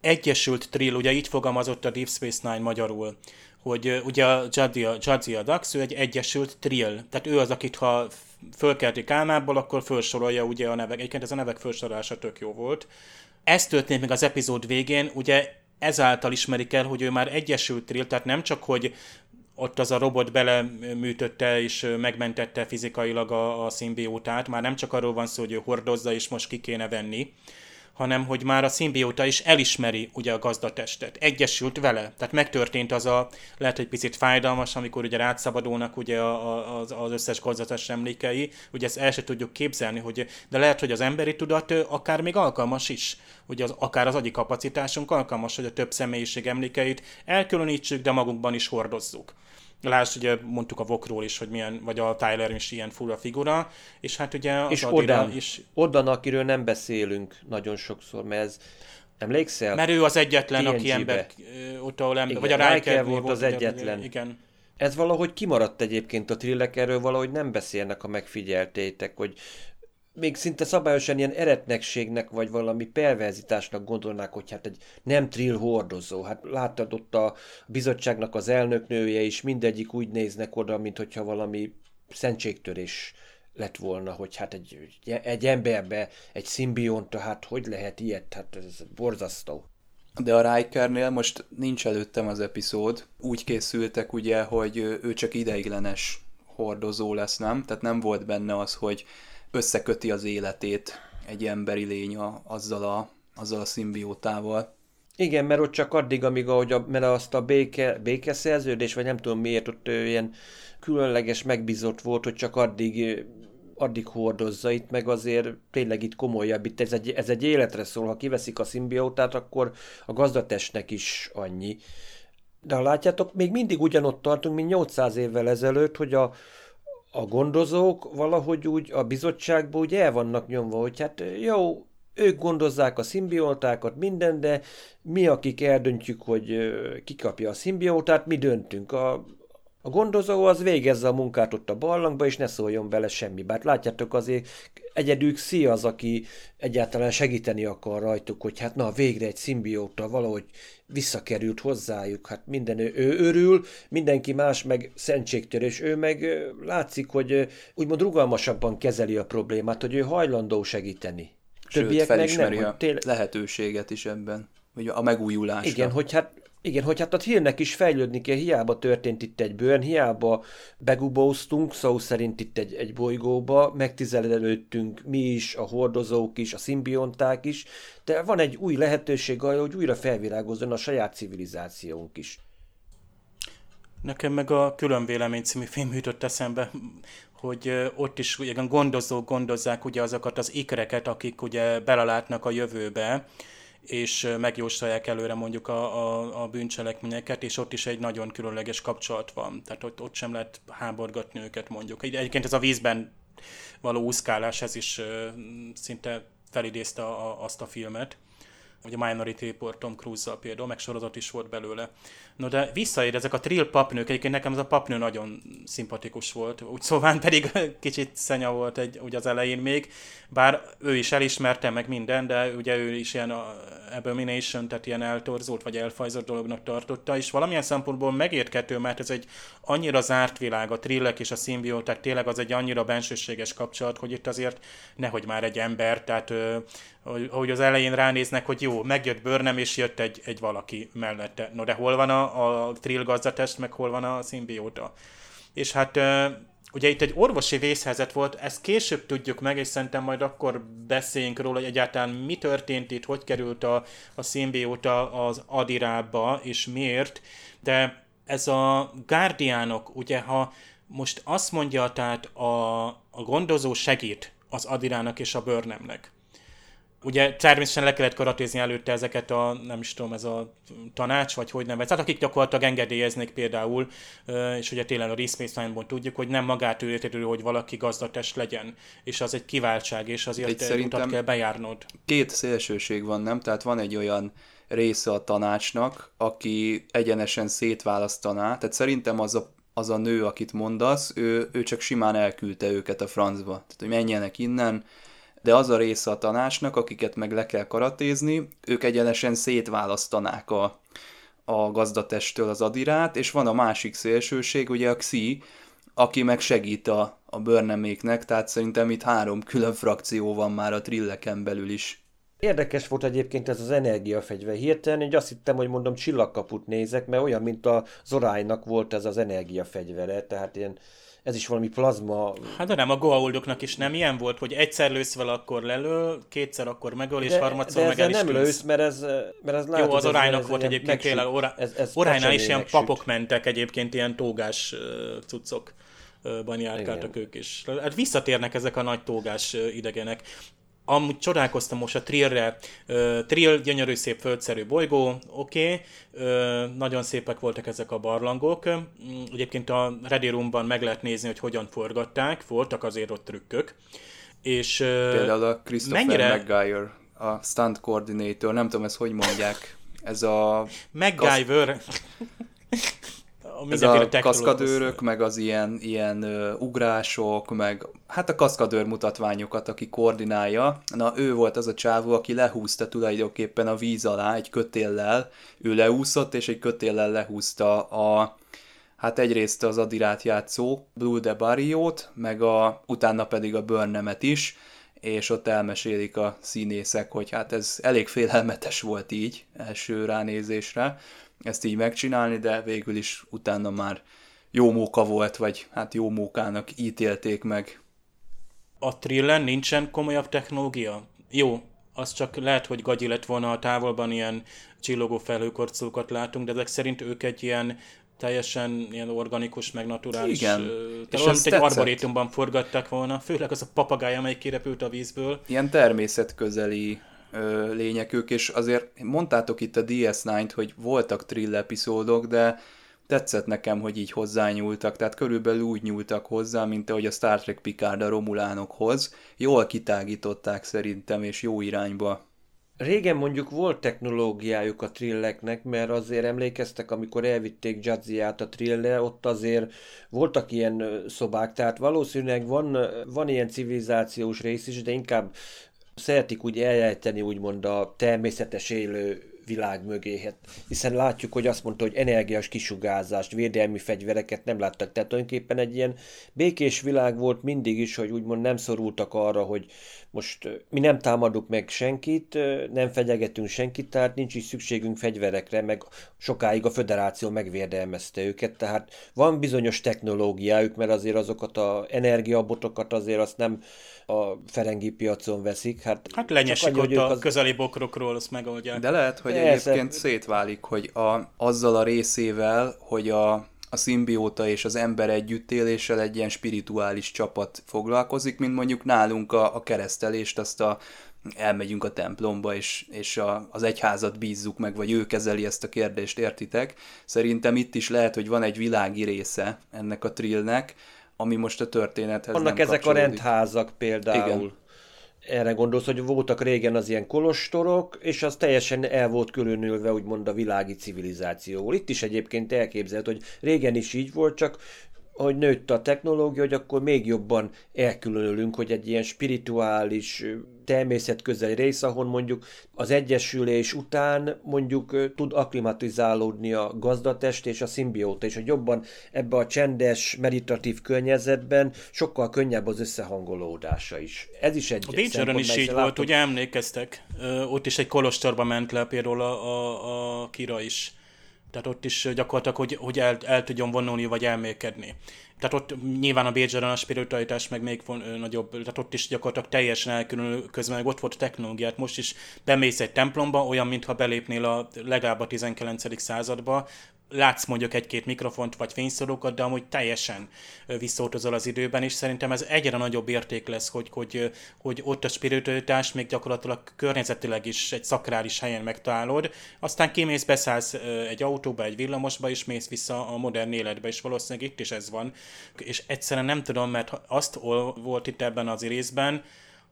[SPEAKER 3] Egyesült Trill, ugye így fogalmazott a Deep Space Nine magyarul, hogy ugye a Jadzia, Jadzia Dax, ő egy egyesült trill, tehát ő az, akit ha fölkeltik álmából, akkor felsorolja ugye a nevek. Egyébként ez a nevek felsorolása tök jó volt. Ez történt még az epizód végén, ugye ezáltal ismerik el, hogy ő már egyesült trill, tehát nem csak, hogy ott az a robot beleműtötte és megmentette fizikailag a, a szimbiótát, már nem csak arról van szó, hogy ő hordozza és most ki kéne venni, hanem hogy már a szimbióta is elismeri ugye a gazdatestet, egyesült vele. Tehát megtörtént az a, lehet, hogy picit fájdalmas, amikor ugye rátszabadulnak ugye az, az összes gazdatest emlékei, ugye ezt el se tudjuk képzelni, hogy, de lehet, hogy az emberi tudat akár még alkalmas is, hogy az, akár az agyi kapacitásunk alkalmas, hogy a több személyiség emlékeit elkülönítsük, de magunkban is hordozzuk. Lásd, ugye mondtuk a Vokról is, hogy milyen, vagy a Tyler is ilyen fura figura, és hát ugye az
[SPEAKER 2] és Odan, is... Odan, akiről nem beszélünk nagyon sokszor, mert ez Emlékszel?
[SPEAKER 3] Mert ő az egyetlen, aki ember, ott ahol ember, igen, vagy a Riker
[SPEAKER 2] volt, volt az egyetlen.
[SPEAKER 3] Igen.
[SPEAKER 2] Ez valahogy kimaradt egyébként a trillek, erről valahogy nem beszélnek, ha megfigyeltétek, hogy még szinte szabályosan ilyen eretnekségnek, vagy valami perverzitásnak gondolnák, hogy hát egy nem trill hordozó. Hát láttad ott a bizottságnak az elnöknője is, mindegyik úgy néznek oda, mint hogyha valami szentségtörés lett volna, hogy hát egy, egy emberbe, egy szimbionta, hát hogy lehet ilyet, hát ez borzasztó.
[SPEAKER 1] De a Rikernél most nincs előttem az epizód. Úgy készültek ugye, hogy ő csak ideiglenes hordozó lesz, nem? Tehát nem volt benne az, hogy összeköti az életét egy emberi lény a, azzal, a, azzal a szimbiótával.
[SPEAKER 2] Igen, mert ott csak addig, amíg ahogy a, mert azt a béke, békeszerződés, vagy nem tudom miért, ott ő ilyen különleges megbízott volt, hogy csak addig addig hordozza itt, meg azért tényleg itt komolyabb, itt ez egy, ez egy életre szól, ha kiveszik a szimbiótát, akkor a gazdatestnek is annyi. De ha látjátok, még mindig ugyanott tartunk, mint 800 évvel ezelőtt, hogy a, a gondozók valahogy úgy a bizottságból úgy el vannak nyomva, hogy hát jó, ők gondozzák a szimbiótákat, minden, de mi, akik eldöntjük, hogy ki kapja a szimbiótát, mi döntünk. A, a gondozó az végezze a munkát ott a barlangba, és ne szóljon bele semmi. Bár látjátok azért, egyedül Xi az, aki egyáltalán segíteni akar rajtuk, hogy hát na végre egy szimbióta valahogy visszakerült hozzájuk, hát minden ő, ő örül, mindenki más meg szentségtörés, ő meg látszik, hogy úgymond rugalmasabban kezeli a problémát, hogy ő hajlandó segíteni.
[SPEAKER 1] Sőt, Többiek felismeri meg nem, a tél... lehetőséget is ebben, vagy a megújulásra.
[SPEAKER 2] Igen, hogy hát igen, hogy hát a hírnek is fejlődni kell, hiába történt itt egy bőn, hiába begubóztunk, szó szerint itt egy, egy bolygóba, megtizedelődtünk mi is, a hordozók is, a szimbionták is, de van egy új lehetőség arra, hogy újra felvirágozzon a saját civilizációnk is.
[SPEAKER 3] Nekem meg a Külön Vélemény című film jutott eszembe, hogy ott is ugye gondozók gondozzák ugye azokat az ikreket, akik ugye belelátnak a jövőbe, és megjósolják előre mondjuk a, a, a bűncselekményeket, és ott is egy nagyon különleges kapcsolat van. Tehát ott, ott sem lehet háborgatni őket mondjuk. Egyébként ez a vízben való úszkálás, ez is szinte felidézte a, azt a filmet. Ugye Minority Report Tom Cruise-zal például, meg sorozat is volt belőle. No de visszaér ezek a trill papnők, egyébként nekem ez a papnő nagyon szimpatikus volt, úgy szóval pedig *laughs* kicsit szenya volt egy, ugye az elején még, bár ő is elismerte meg minden, de ugye ő is ilyen abomination, tehát ilyen eltorzult vagy elfajzott dolognak tartotta, és valamilyen szempontból megérthető, mert ez egy annyira zárt világ, a trillek és a szimbióták tényleg az egy annyira bensőséges kapcsolat, hogy itt azért nehogy már egy ember, tehát ahogy az elején ránéznek, hogy jó, megjött bőrnem, és jött egy, egy valaki mellette. No de hol van a, a trill gazdatest, meg hol van a szimbióta? És hát ugye itt egy orvosi vészhelyzet volt, ezt később tudjuk meg, és szerintem majd akkor beszéljünk róla, hogy egyáltalán mi történt itt, hogy került a, a szimbióta az Adirába, és miért, de ez a Guardianok, ugye ha most azt mondja, tehát a, a gondozó segít az Adirának és a Börnemnek, ugye természetesen le kellett karatézni előtte ezeket a, nem is tudom, ez a tanács, vagy hogy nevez, tehát akik gyakorlatilag engedélyeznek például, és ugye tényleg a Respace Line-ból tudjuk, hogy nem magától értetődő, hogy valaki gazdatest legyen, és az egy kiváltság, és azért egy utat kell bejárnod.
[SPEAKER 1] Két szélsőség van, nem? Tehát van egy olyan része a tanácsnak, aki egyenesen szétválasztaná, tehát szerintem az a az a nő, akit mondasz, ő, ő csak simán elküldte őket a francba. Tehát, hogy menjenek innen, de az a része a tanácsnak, akiket meg le kell karatézni, ők egyenesen szétválasztanák a, a gazdatesttől az adirát, és van a másik szélsőség, ugye a XI, aki meg segít a, a bőrneméknek, tehát szerintem itt három külön frakció van már a trilleken belül is.
[SPEAKER 2] Érdekes volt egyébként ez az energiafegyver. Hirtelen én azt hittem, hogy mondom csillagkaput nézek, mert olyan, mint a Zorájnak volt ez az energiafegyvere, tehát ilyen ez is valami plazma...
[SPEAKER 3] Hát de nem, a Goa'uldoknak is nem ilyen volt, hogy egyszer lősz vele, akkor lelő, kétszer akkor megöl, és harmadszor meg el is
[SPEAKER 2] nem lősz, mert ez, mert ez
[SPEAKER 3] látod, Jó, az Oránynak volt egyébként tényleg, orá... ez, ez Oránynál is ilyen papok süt. mentek egyébként, ilyen tógás cuccokban járkáltak ők is. Hát visszatérnek ezek a nagy tógás idegenek amúgy csodálkoztam most a Trillre. Uh, Trill, gyönyörű szép földszerű bolygó, oké, okay. uh, nagyon szépek voltak ezek a barlangok. Uh, egyébként a Ready Roomban meg lehet nézni, hogy hogyan forgatták, voltak azért ott trükkök. És, uh,
[SPEAKER 1] Például a Christopher mennyire... McGuire, a stunt coordinator, nem tudom ezt hogy mondják, ez a... *laughs*
[SPEAKER 3] MacGyver.
[SPEAKER 1] a *laughs* ez a kaszkadőrök, meg az ilyen, ilyen uh, ugrások, meg hát a kaszkadőr mutatványokat, aki koordinálja. Na, ő volt az a csávó, aki lehúzta tulajdonképpen a víz alá egy kötéllel. Ő leúszott, és egy kötéllel lehúzta a, hát egyrészt az Adirát játszó Blue de Barriót, meg a, utána pedig a Burnnemet is, és ott elmesélik a színészek, hogy hát ez elég félelmetes volt így első ránézésre, ezt így megcsinálni, de végül is utána már jó móka volt, vagy hát jó mókának ítélték meg.
[SPEAKER 3] A trillen nincsen komolyabb technológia? Jó, az csak lehet, hogy gagyi lett volna a távolban ilyen csillogó felhőkorcolókat látunk, de ezek szerint ők egy ilyen teljesen ilyen organikus, meg naturális.
[SPEAKER 1] Igen.
[SPEAKER 3] És olyan, mint egy arborétumban forgatták volna, főleg az a papagáj, amelyik kirepült a vízből.
[SPEAKER 1] Ilyen természetközeli ö, lények és azért mondtátok itt a DS9-t, hogy voltak trill epizódok, de tetszett nekem, hogy így hozzányúltak, tehát körülbelül úgy nyúltak hozzá, mint ahogy a Star Trek Picard a Romulánokhoz. Jól kitágították szerintem, és jó irányba.
[SPEAKER 2] Régen mondjuk volt technológiájuk a trilleknek, mert azért emlékeztek, amikor elvitték Jadziát a trille, ott azért voltak ilyen szobák, tehát valószínűleg van, van ilyen civilizációs rész is, de inkább szeretik úgy eljejteni úgymond a természetes élő világ mögé, hát, hiszen látjuk, hogy azt mondta, hogy energiás kisugárzást, védelmi fegyvereket nem láttak. Tehát tulajdonképpen egy ilyen békés világ volt mindig is, hogy úgymond nem szorultak arra, hogy most mi nem támadunk meg senkit, nem fegyegetünk senkit, tehát nincs is szükségünk fegyverekre, meg sokáig a föderáció megvédelmezte őket, tehát van bizonyos technológiájuk, mert azért azokat a energiabotokat azért azt nem a ferengi piacon veszik. Hát,
[SPEAKER 3] hát lenyesik ott a az... közeli bokrokról, azt megoldják.
[SPEAKER 1] De lehet, hogy Persze. egyébként szétválik, hogy a, azzal a részével, hogy a, a szimbióta és az ember együttéléssel egy ilyen spirituális csapat foglalkozik, mint mondjuk nálunk a, a keresztelést, azt a elmegyünk a templomba, és, és a, az egyházat bízzuk meg, vagy ő kezeli ezt a kérdést, értitek? Szerintem itt is lehet, hogy van egy világi része ennek a trillnek, ami most a történethez
[SPEAKER 2] Vannak
[SPEAKER 1] nem
[SPEAKER 2] ezek
[SPEAKER 1] kapcsolódik.
[SPEAKER 2] a rendházak például. Igen. Erre gondolsz, hogy voltak régen az ilyen kolostorok, és az teljesen el volt különülve, úgymond a világi civilizációból. Itt is egyébként elképzelt, hogy régen is így volt, csak hogy nőtt a technológia, hogy akkor még jobban elkülönülünk, hogy egy ilyen spirituális, természetközeli rész, ahol mondjuk az egyesülés után mondjuk tud aklimatizálódni a gazdatest és a szimbióta, és hogy jobban ebbe a csendes, meditatív környezetben sokkal könnyebb az összehangolódása is. Ez is egy
[SPEAKER 3] A Bécseren is így volt, ugye emlékeztek? ott is egy kolostorba ment le például a, a, a Kira is tehát ott is gyakorlatilag, hogy, hogy el, el tudjon vonulni, vagy elmélkedni. Tehát ott nyilván a Bécseren a spiritualitás meg még nagyobb, tehát ott is gyakorlatilag teljesen elkülönül, közben meg ott volt a technológiát. Most is bemész egy templomba, olyan, mintha belépnél a legalább a 19. századba, látsz mondjuk egy-két mikrofont vagy fényszorokat, de amúgy teljesen visszautazol az időben, és szerintem ez egyre nagyobb érték lesz, hogy, hogy, hogy ott a spiritualitás még gyakorlatilag környezetileg is egy szakrális helyen megtalálod, aztán kimész, beszállsz egy autóba, egy villamosba, és mész vissza a modern életbe, és valószínűleg itt is ez van. És egyszerűen nem tudom, mert azt volt itt ebben az részben,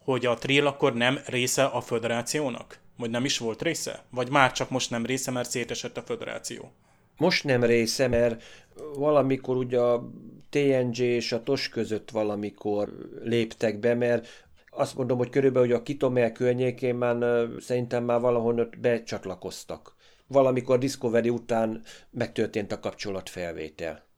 [SPEAKER 3] hogy a Trill akkor nem része a föderációnak? Vagy nem is volt része? Vagy már csak most nem része, mert szétesett a föderáció?
[SPEAKER 2] Most nem része, mert valamikor ugye a TNG és a TOS között valamikor léptek be, mert azt mondom, hogy körülbelül hogy a Kitomel környékén már szerintem már valahol becsatlakoztak. Valamikor Discovery után megtörtént a kapcsolatfelvétel.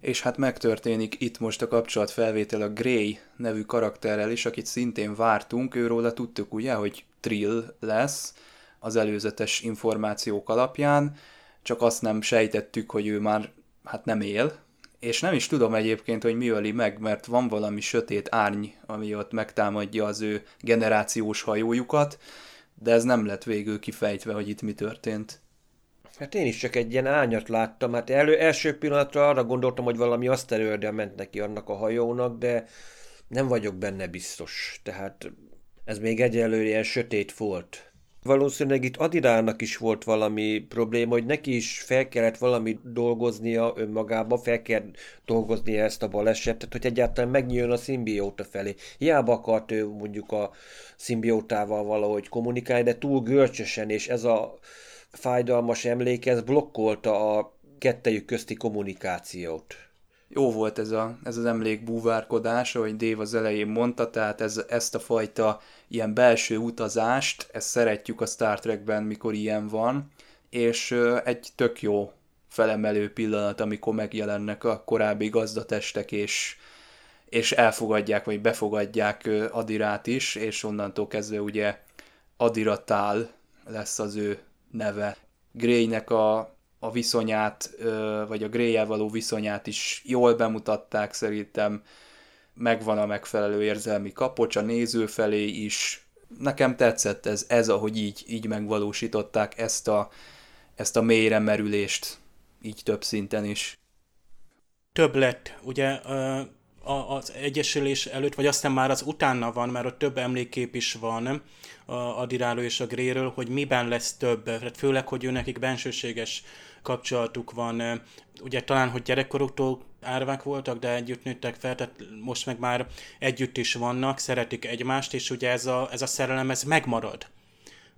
[SPEAKER 1] És hát megtörténik itt most a kapcsolatfelvétel a Gray nevű karakterrel is, akit szintén vártunk, őróla tudtuk ugye, hogy Trill lesz az előzetes információk alapján, csak azt nem sejtettük, hogy ő már hát nem él, és nem is tudom egyébként, hogy mi öli meg, mert van valami sötét árny, ami ott megtámadja az ő generációs hajójukat, de ez nem lett végül kifejtve, hogy itt mi történt.
[SPEAKER 2] Hát én is csak egy ilyen ányat láttam, hát elő, első pillanatra arra gondoltam, hogy valami aszterőrdel ment neki annak a hajónak, de nem vagyok benne biztos, tehát ez még egyelőre ilyen sötét volt. Valószínűleg itt Adirának is volt valami probléma, hogy neki is fel kellett valami dolgoznia önmagába, fel kell dolgoznia ezt a balesetet, hogy egyáltalán megnyíljon a szimbióta felé. Hiába akart ő mondjuk a szimbiótával valahogy kommunikálni, de túl görcsösen, és ez a fájdalmas emlék, ez blokkolta a kettejük közti kommunikációt
[SPEAKER 1] jó volt ez, a, ez az emlék búvárkodás, ahogy Dave az elején mondta, tehát ez, ezt a fajta ilyen belső utazást, ezt szeretjük a Star Trekben, mikor ilyen van, és egy tök jó felemelő pillanat, amikor megjelennek a korábbi gazdatestek, és, és elfogadják, vagy befogadják Adirát is, és onnantól kezdve ugye Adiratál lesz az ő neve. Graynek a a viszonyát, vagy a grey való viszonyát is jól bemutatták, szerintem megvan a megfelelő érzelmi kapocs a néző felé is. Nekem tetszett ez, ez ahogy így, így megvalósították ezt a, ezt a mélyre merülést, így több szinten is.
[SPEAKER 3] Több lett, ugye az egyesülés előtt, vagy aztán már az utána van, mert ott több emlékkép is van a Adiráló és a Gréről, hogy miben lesz több, tehát főleg, hogy ő nekik bensőséges kapcsolatuk van. Ugye talán, hogy gyerekkoruktól árvák voltak, de együtt nőttek fel, tehát most meg már együtt is vannak, szeretik egymást, és ugye ez a, ez a szerelem, ez megmarad.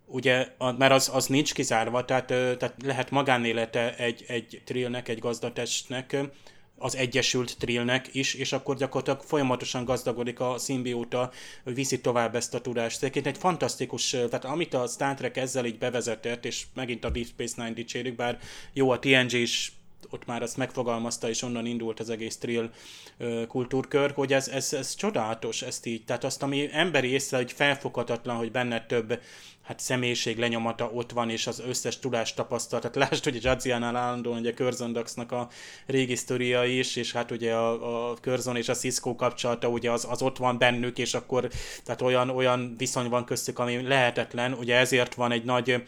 [SPEAKER 3] Ugye, mert az, az nincs kizárva, tehát, tehát lehet magánélete egy, egy trillnek, egy gazdatestnek, az Egyesült Trillnek is, és akkor gyakorlatilag folyamatosan gazdagodik a szimbióta, viszi tovább ezt a tudást. Egyébként egy fantasztikus, tehát amit a Star Trek ezzel így bevezetett, és megint a Deep Space Nine dicsérjük, bár jó, a TNG is ott már azt megfogalmazta, és onnan indult az egész trill kultúrkör, hogy ez, ez, ez csodálatos, ezt így, tehát azt, ami emberi észre, hogy felfoghatatlan, hogy benne több hát személyiség lenyomata ott van, és az összes tudást tapasztalt. Tehát *laughs* lásd, hogy a Jadziánál állandóan ugye Körzondaxnak a régi sztoria is, és hát ugye a, a Körzon és a Cisco kapcsolata ugye az, az ott van bennük, és akkor tehát olyan, olyan viszony van köztük, ami lehetetlen. Ugye ezért van egy nagy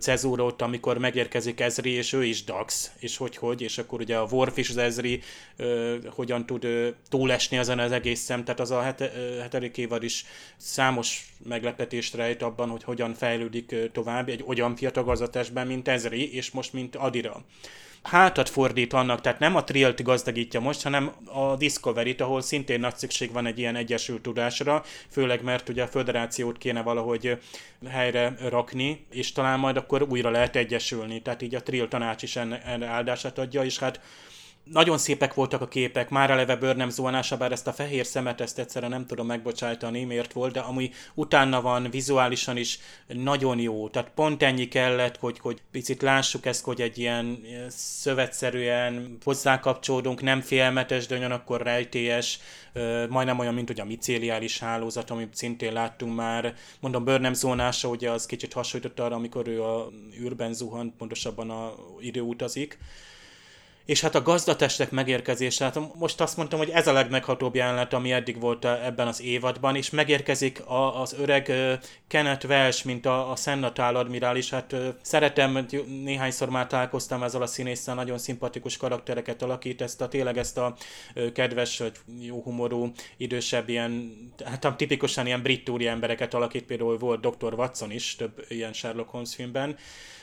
[SPEAKER 3] cezúra ott, amikor megérkezik Ezri, és ő is Dax, és hogy hogy, és akkor ugye a Worf is az Ezri ö, hogyan tud ö, túlesni ezen az egész szem, tehát az a hete, ö, hetedik évad is számos meglepetést rejt abban, hogy hogyan fejlődik ö, tovább egy olyan fiatal gazdatásban, mint Ezri, és most mint Adira. Hátat fordít annak, tehát nem a Trilt gazdagítja most, hanem a Discovery-t, ahol szintén nagy szükség van egy ilyen egyesült tudásra, főleg mert ugye a föderációt kéne valahogy helyre rakni, és talán majd akkor újra lehet egyesülni, tehát így a Trill tanács is enne, áldását adja, és hát nagyon szépek voltak a képek, már eleve bőrnem zuhanása, bár ezt a fehér szemet ezt egyszerűen nem tudom megbocsájtani, miért volt, de ami utána van vizuálisan is nagyon jó. Tehát pont ennyi kellett, hogy, hogy picit lássuk ezt, hogy egy ilyen szövetszerűen hozzákapcsolódunk, nem félmetes, de ugyanakkor rejtélyes, majdnem olyan, mint hogy a micéliális hálózat, amit szintén láttunk már. Mondom, bőrnem zónása, ugye az kicsit hasonlított arra, amikor ő a űrben zuhant, pontosabban a idő utazik és hát a gazdatestek megérkezése, hát most azt mondtam, hogy ez a legmeghatóbb jelenet, ami eddig volt ebben az évadban, és megérkezik a, az öreg Kenneth Welsh, mint a, a Sennatál admirális, hát szeretem, néhányszor már találkoztam ezzel a színésszel, nagyon szimpatikus karaktereket alakít, ezt a tényleg ezt a kedves, jó humorú, idősebb ilyen, hát tipikusan ilyen brit embereket alakít, például volt Dr. Watson is több ilyen Sherlock Holmes filmben,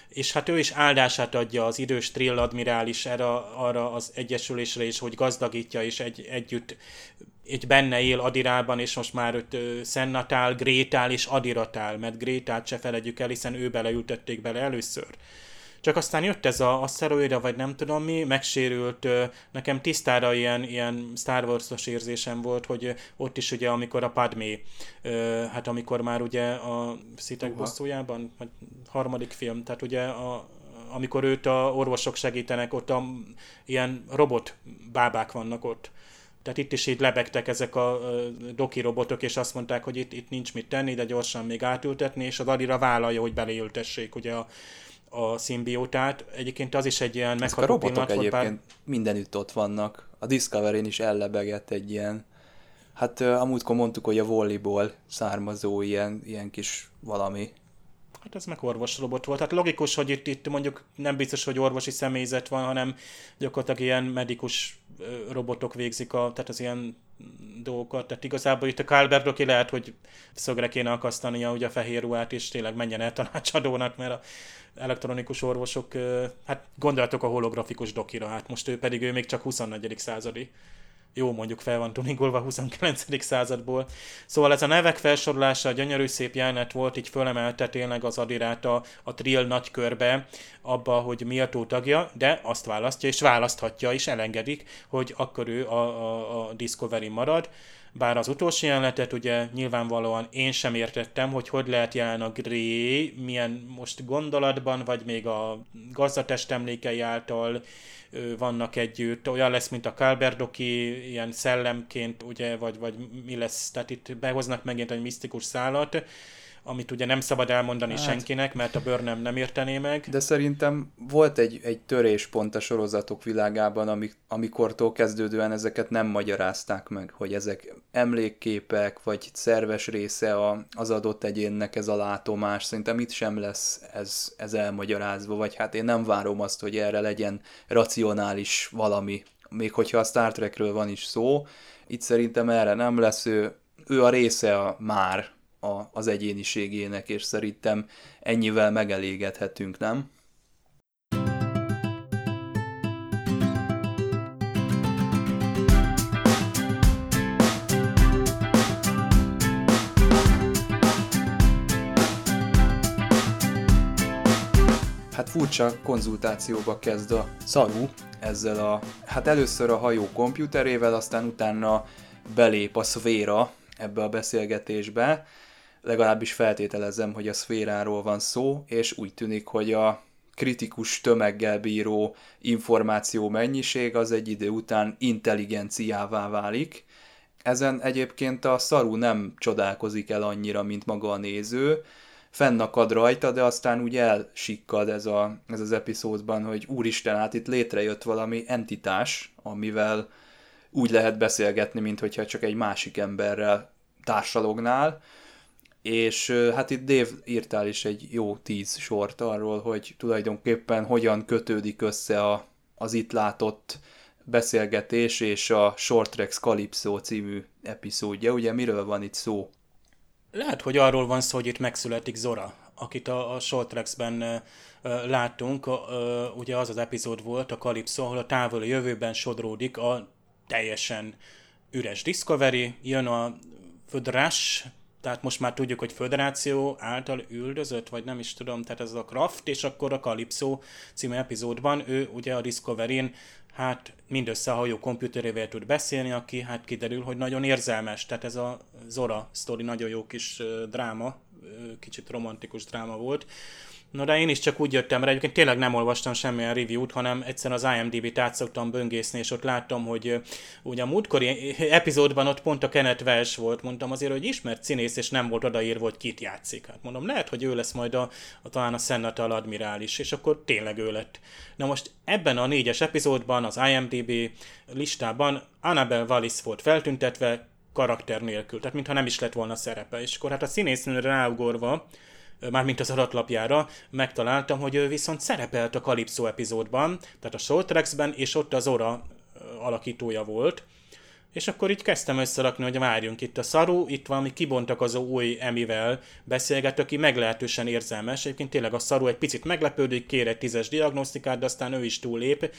[SPEAKER 3] és hát ő is áldását adja az idős Trill admirális erre, arra az egyesülésre is, hogy gazdagítja, és egy, együtt egy benne él Adirában, és most már őt Szennatál, Grétál és Adiratál, mert Grétát se felejtjük el, hiszen ő beleültették bele először. Csak aztán jött ez a aszteroida, vagy nem tudom mi, megsérült, nekem tisztára ilyen, ilyen Star Wars-os érzésem volt, hogy ott is ugye, amikor a Padmé, hát amikor már ugye a Szitek bosszújában, vagy harmadik film, tehát ugye a, amikor őt a orvosok segítenek, ott a, ilyen robot bábák vannak ott. Tehát itt is így lebegtek ezek a doki robotok, és azt mondták, hogy itt, itt nincs mit tenni, de gyorsan még átültetni, és az Adira vállalja, hogy beleültessék ugye a, a szimbiótát. Egyébként az is egy ilyen
[SPEAKER 1] megható a robotok pillanat egyébként pár... mindenütt ott vannak. A Discovery-n is ellebegett egy ilyen, hát uh, amúgykor mondtuk, hogy a volleyball származó ilyen, ilyen kis valami.
[SPEAKER 3] Hát ez meg orvosrobot volt. Hát logikus, hogy itt, itt mondjuk nem biztos, hogy orvosi személyzet van, hanem gyakorlatilag ilyen medikus robotok végzik, a, tehát az ilyen dolgokat. Tehát igazából itt a Kálbert aki lehet, hogy szögre kéne akasztania ugye a fehér ruhát, és tényleg menjen el tanácsadónak, mert a elektronikus orvosok, hát gondolatok a holografikus dokira, hát most ő pedig ő még csak 24. századi. Jó, mondjuk fel van tuningolva 29. századból. Szóval ez a nevek felsorolása gyönyörű szép jelenet volt, így fölemelte tényleg az adirát a, a Trill nagykörbe, abba, hogy méltó tagja, de azt választja, és választhatja, és elengedik, hogy akkor ő a, a, a Discovery marad bár az utolsó jelenetet ugye nyilvánvalóan én sem értettem, hogy hogy lehet jelen a Grey, milyen most gondolatban, vagy még a gazdatest emlékei által vannak együtt, olyan lesz, mint a Kalberdoki, ilyen szellemként, ugye, vagy, vagy mi lesz, tehát itt behoznak megint egy misztikus szállat, amit ugye nem szabad elmondani hát, senkinek, mert a bőr nem értené meg.
[SPEAKER 1] De szerintem volt egy, egy töréspont a sorozatok világában, amik, amikortól kezdődően ezeket nem magyarázták meg, hogy ezek emlékképek, vagy szerves része a, az adott egyénnek ez a látomás. Szerintem itt sem lesz ez, ez elmagyarázva, vagy hát én nem várom azt, hogy erre legyen racionális valami, még hogyha a Star Trekről van is szó. Itt szerintem erre nem lesz, ő, ő a része a már a, az egyéniségének, és szerintem ennyivel megelégedhetünk, nem? Hát furcsa konzultációba kezd a Szaru ezzel a, hát először a hajó komputerével, aztán utána belép a szféra ebbe a beszélgetésbe, legalábbis feltételezem, hogy a szféráról van szó, és úgy tűnik, hogy a kritikus tömeggel bíró információ mennyiség az egy idő után intelligenciává válik. Ezen egyébként a szaru nem csodálkozik el annyira, mint maga a néző, fennakad rajta, de aztán úgy elsikkad ez, a, ez az epizódban, hogy úristen, hát itt létrejött valami entitás, amivel úgy lehet beszélgetni, mint hogyha csak egy másik emberrel társalognál, és hát itt Dave írtál is egy jó tíz sort arról, hogy tulajdonképpen hogyan kötődik össze a, az itt látott beszélgetés és a Short Tracks Calypso című epizódja. Ugye miről van itt szó?
[SPEAKER 3] Lehet, hogy arról van szó, hogy itt megszületik Zora, akit a, a Short Tracks-ben láttunk, ugye az az epizód volt, a Calypso, ahol a távoli jövőben sodródik a teljesen üres Discovery, jön a Födrás, tehát most már tudjuk, hogy Föderáció által üldözött, vagy nem is tudom, tehát ez a Kraft, és akkor a Calypso című epizódban ő ugye a Discovery-n hát mindössze a hajó komputerével tud beszélni, aki hát kiderül, hogy nagyon érzelmes, tehát ez a Zora sztori nagyon jó kis dráma, kicsit romantikus dráma volt, No de én is csak úgy jöttem rá, egyébként tényleg nem olvastam semmilyen review-t, hanem egyszer az IMDb-t át szoktam böngészni, és ott láttam, hogy ugye a múltkori epizódban ott pont a Kenneth Welsh volt, mondtam azért, hogy ismert színész, és nem volt odaírva, hogy kit játszik. Hát mondom, lehet, hogy ő lesz majd a, a talán a Senatal admirális, és akkor tényleg ő lett. Na most ebben a négyes epizódban, az IMDb listában Annabel Wallis volt feltüntetve, karakter nélkül, tehát mintha nem is lett volna szerepe. És akkor hát a színésznő ráugorva, mármint az adatlapjára, megtaláltam, hogy ő viszont szerepelt a Calypso epizódban, tehát a Short Tracks-ben, és ott az Ora alakítója volt. És akkor így kezdtem összerakni, hogy várjunk itt a szaru, itt valami kibontakozó új emivel beszélget, aki meglehetősen érzelmes. Egyébként tényleg a szaru egy picit meglepődik, kér egy tízes diagnosztikát, de aztán ő is túllép.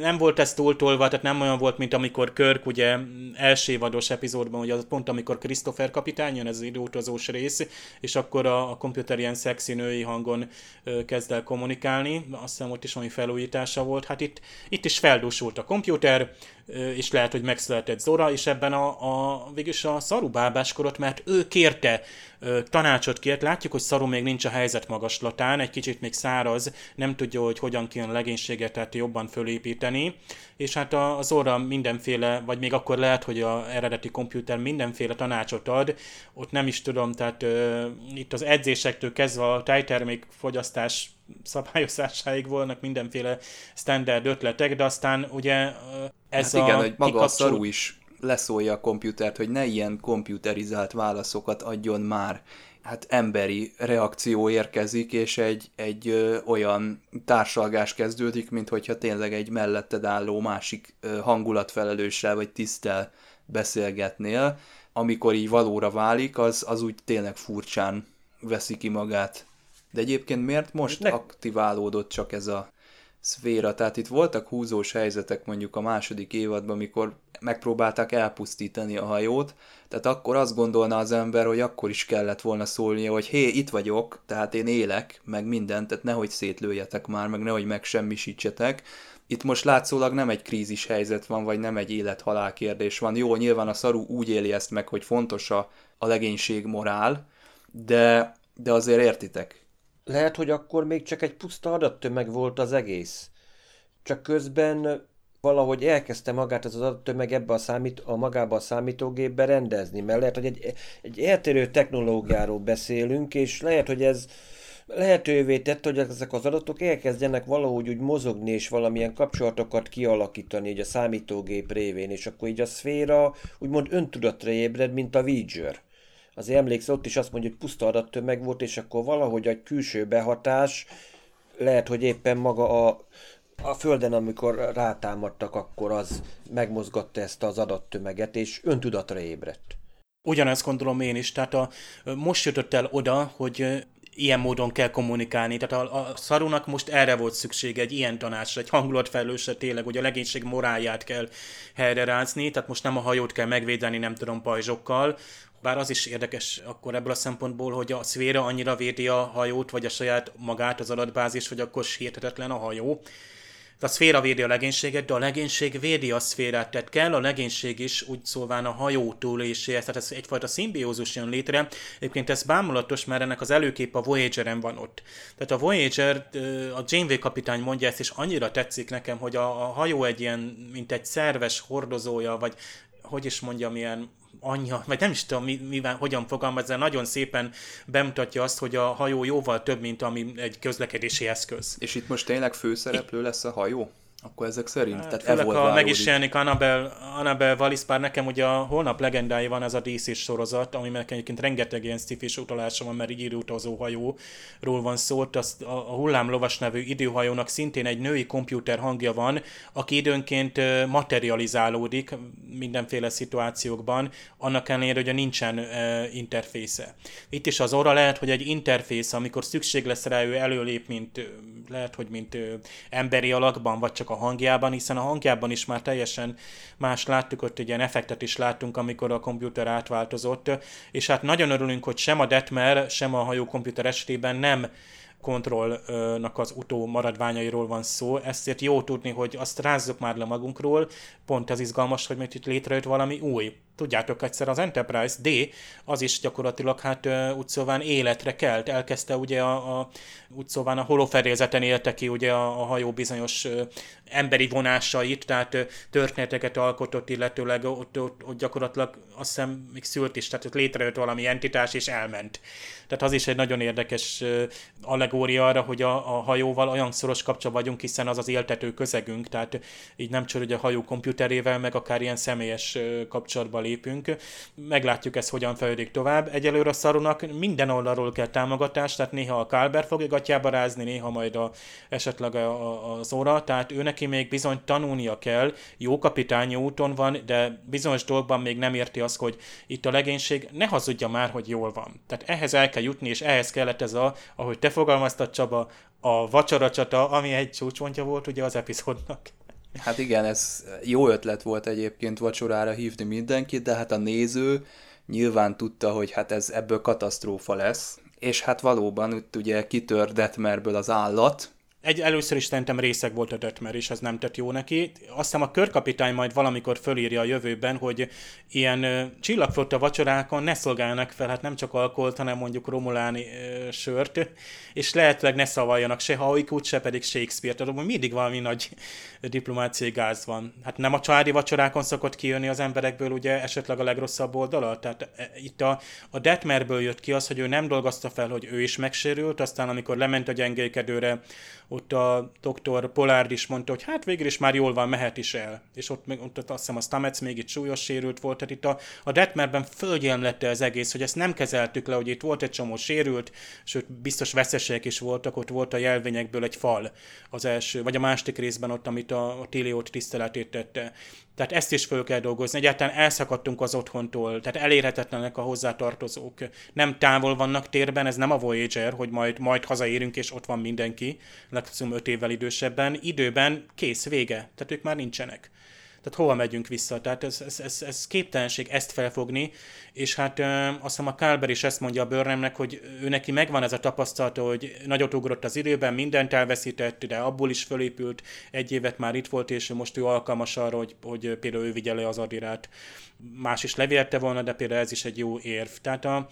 [SPEAKER 3] Nem volt ez túltolva, tehát nem olyan volt, mint amikor Körk ugye első évados epizódban, ugye az pont amikor Christopher kapitány jön, ez az időutazós rész, és akkor a, a komputer ilyen szexi női hangon ö, kezd el kommunikálni, azt hiszem ott is valami felújítása volt, hát itt, itt is feldúsult a komputer, és lehet, hogy megszületett Zora, és ebben a, a végülis a szarubábáskorot, mert ő kérte, tanácsot kért, látjuk, hogy Szaru még nincs a helyzet magaslatán, egy kicsit még száraz, nem tudja, hogy hogyan kéne a legénységet tehát jobban fölépíteni, és hát a, a Zora mindenféle, vagy még akkor lehet, hogy a eredeti komputer mindenféle tanácsot ad, ott nem is tudom, tehát uh, itt az edzésektől kezdve a tejtermék fogyasztás szabályozásáig volnak mindenféle standard ötletek, de aztán ugye ez
[SPEAKER 1] hát igen, a hogy maga kikapcsol... a szaru is leszólja a komputert, hogy ne ilyen komputerizált válaszokat adjon már. Hát emberi reakció érkezik, és egy, egy ö, olyan társalgás kezdődik, mint hogyha tényleg egy melletted álló másik ö, hangulatfelelőssel vagy tisztel beszélgetnél. Amikor így valóra válik, az, az úgy tényleg furcsán veszi ki magát. De egyébként miért most ne... aktiválódott csak ez a szféra? Tehát itt voltak húzós helyzetek mondjuk a második évadban, amikor megpróbálták elpusztítani a hajót, tehát akkor azt gondolna az ember, hogy akkor is kellett volna szólnia, hogy hé, itt vagyok, tehát én élek, meg mindent, tehát nehogy szétlőjetek már, meg nehogy megsemmisítsetek. Itt most látszólag nem egy krízis helyzet van, vagy nem egy élet-halál kérdés van. Jó, nyilván a szaru úgy éli ezt meg, hogy fontos a, a legénység morál, de, de azért értitek,
[SPEAKER 2] lehet, hogy akkor még csak egy puszta adattömeg volt az egész. Csak közben valahogy elkezdte magát az adattömeg ebbe a, számít, a magába a számítógépbe rendezni, mert lehet, hogy egy, egy eltérő technológiáról beszélünk, és lehet, hogy ez lehetővé tette, hogy ezek az adatok elkezdjenek valahogy úgy mozogni, és valamilyen kapcsolatokat kialakítani így a számítógép révén, és akkor így a szféra úgymond öntudatra ébred, mint a Voyager azért emléksz, ott is azt mondja, hogy puszta adattömeg volt, és akkor valahogy egy külső behatás, lehet, hogy éppen maga a, a Földön, amikor rátámadtak, akkor az megmozgatta ezt az adattömeget, és öntudatra ébredt.
[SPEAKER 3] Ugyanezt gondolom én is, tehát a, most jutott el oda, hogy ilyen módon kell kommunikálni. Tehát a, a szarunak most erre volt szüksége, egy ilyen tanácsra, egy hangulatfelelősre tényleg, hogy a legénység morálját kell helyrerázni, tehát most nem a hajót kell megvédeni, nem tudom, pajzsokkal, bár az is érdekes akkor ebből a szempontból, hogy a szféra annyira védi a hajót, vagy a saját magát az adatbázis, hogy akkor sérthetetlen a hajó. A szféra védi a legénységet, de a legénység védi a szférát, tehát kell a legénység is úgy szóván a hajó túléséhez, tehát ez egyfajta szimbiózus jön létre. Egyébként ez bámulatos, mert ennek az előkép a Voyager-en van ott. Tehát a Voyager, a Janeway kapitány mondja ezt, és annyira tetszik nekem, hogy a, a hajó egy ilyen, mint egy szerves hordozója, vagy hogy is mondjam, ilyen anyja, vagy nem is tudom, mi, mivel, hogyan fogalmaz, de nagyon szépen bemutatja azt, hogy a hajó jóval több, mint ami egy közlekedési eszköz.
[SPEAKER 1] És itt most tényleg főszereplő itt, lesz a hajó? Akkor ezek szerint, hát, tehát
[SPEAKER 3] Főleg, ha meg is jelenik Annabel, Annabel Wallis, bár nekem ugye a holnap legendái van ez a dc sorozat, ami egyébként rengeteg ilyen sci utalása van, mert így időutazó hajóról van szó, azt a, a hullámlovas nevű időhajónak szintén egy női komputer hangja van, aki időnként materializálódik mindenféle szituációkban, annak ellenére, hogy nincsen uh, interfésze. Itt is az óra lehet, hogy egy interfész, amikor szükség lesz rá, ő előlép, mint lehet, hogy mint emberi alakban, vagy csak a hangjában, hiszen a hangjában is már teljesen más láttuk, ott egy ilyen effektet is láttunk, amikor a komputer átváltozott, és hát nagyon örülünk, hogy sem a Detmer, sem a hajókomputer esetében nem kontrollnak az utó maradványairól van szó, ezért jó tudni, hogy azt rázzuk már le magunkról, pont ez izgalmas, hogy itt létrejött valami új tudjátok egyszer az Enterprise D, az is gyakorlatilag hát úgy szóván életre kelt, elkezdte ugye a, a úgy szóván a holofedélzeten élte ki ugye a, a hajó bizonyos emberi vonásait, tehát történeteket alkotott, illetőleg ott, ott, ott gyakorlatilag azt hiszem még szült is, tehát ott létrejött valami entitás és elment. Tehát az is egy nagyon érdekes allegória arra, hogy a, a hajóval olyan szoros kapcsolatban vagyunk, hiszen az az éltető közegünk, tehát így nem csak a hajó komputerével, meg akár ilyen személyes kapcsolatban lépünk. Meglátjuk ezt hogyan fejlődik tovább. Egyelőre a Szarunak minden oldalról kell támogatást, tehát néha a Kálber fogja gatyába rázni, néha majd a, esetleg a, a, óra, tehát ő neki még bizony tanulnia kell, jó kapitányi úton van, de bizonyos dolgokban még nem érti azt, hogy itt a legénység ne hazudja már, hogy jól van. Tehát ehhez el kell jutni, és ehhez kellett ez a, ahogy te fogalmaztad Csaba, a vacsoracsata, ami egy csúcspontja volt ugye az epizódnak.
[SPEAKER 1] Hát igen, ez jó ötlet volt egyébként vacsorára hívni mindenkit, de hát a néző nyilván tudta, hogy hát ez ebből katasztrófa lesz. És hát valóban itt ugye kitör Detmerből az állat,
[SPEAKER 3] egy, először is szerintem részeg volt a Detmer, és ez nem tett jó neki. Aztán a körkapitány majd valamikor fölírja a jövőben, hogy ilyen ö, csillagflotta vacsorákon ne szolgáljanak fel, hát nem csak alkoholt, hanem mondjuk romuláni ö, sört, és lehetőleg ne szavaljanak se Haikut, se pedig Shakespeare-t. Tehát mindig valami nagy diplomáciai gáz van. Hát nem a családi vacsorákon szokott kijönni az emberekből ugye esetleg a legrosszabb oldala? Tehát e, itt a, a Detmerből jött ki az, hogy ő nem dolgozta fel, hogy ő is megsérült, aztán amikor lement a gyengékedőre, ott a doktor Polárd is mondta, hogy hát végül is már jól van, mehet is el. És ott, ott, ott azt hiszem a Stamets még itt súlyos sérült volt, tehát itt a, a Detmerben fölgyelmlette az egész, hogy ezt nem kezeltük le, hogy itt volt egy csomó sérült, sőt biztos veszesek is voltak, ott volt a jelvényekből egy fal az első, vagy a másik részben ott, amit a, a Tiliót tiszteletét tette. Tehát ezt is föl kell dolgozni. Egyáltalán elszakadtunk az otthontól, tehát elérhetetlenek a hozzátartozók. Nem távol vannak térben, ez nem a Voyager, hogy majd, majd hazaérünk és ott van mindenki, legszum öt évvel idősebben. Időben kész, vége. Tehát ők már nincsenek tehát hova megyünk vissza? Tehát ez, ez, ez, ez képtelenség ezt felfogni, és hát ö, azt hiszem a Kálber is ezt mondja a Börnemnek, hogy ő neki megvan ez a tapasztalata, hogy nagyot ugrott az időben, mindent elveszített, de abból is fölépült, egy évet már itt volt, és most ő alkalmas arra, hogy, hogy például ő vigye le az adirát. Más is levélte volna, de például ez is egy jó érv. Tehát a,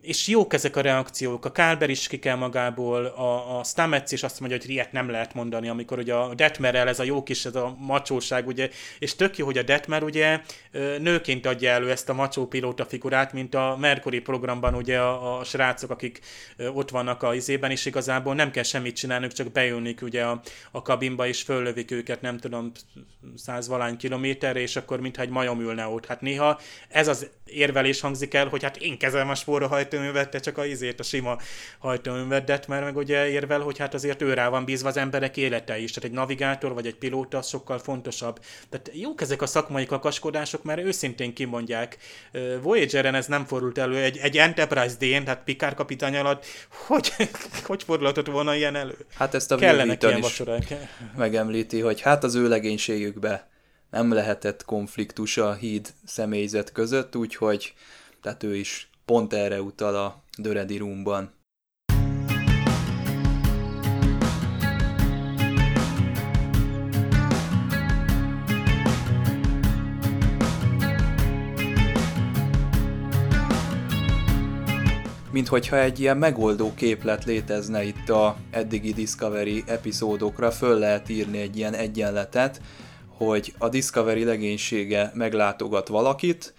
[SPEAKER 3] és jók ezek a reakciók, a Kálber is ki magából, a, a Stamets is azt mondja, hogy ilyet nem lehet mondani, amikor ugye a Detmerrel ez a jó kis, ez a macsóság, ugye, és tök jó, hogy a Detmer ugye nőként adja elő ezt a macsó pilóta figurát, mint a Mercury programban ugye a, a srácok, akik ott vannak a izében, és igazából nem kell semmit csinálnunk, csak bejönnik ugye a, a kabinba, és föllövik őket, nem tudom, százvalány kilométerre, és akkor mintha egy majom ülne ott. Hát néha ez az érvelés hangzik el, hogy hát én kezelem a spóra hajtóművet, csak a izét, a sima hajtóművedet, mert meg ugye érvel, hogy hát azért ő rá van bízva az emberek élete is. Tehát egy navigátor vagy egy pilóta sokkal fontosabb. Tehát jók ezek a szakmai kakaskodások, mert őszintén kimondják. Voyager-en ez nem fordult elő, egy, egy Enterprise D-n, tehát Picard kapitány alatt, hogy, *laughs* hogy fordulhatott volna ilyen elő?
[SPEAKER 1] Hát ezt a Kellenek ilyen is *laughs* megemlíti, hogy hát az ő legénységükbe nem lehetett konfliktus a híd személyzet között, úgyhogy tehát ő is pont erre utal a Döredi Roomban. mint hogyha egy ilyen megoldó képlet létezne itt a eddigi Discovery epizódokra, föl lehet írni egy ilyen egyenletet, hogy a Discovery legénysége meglátogat valakit,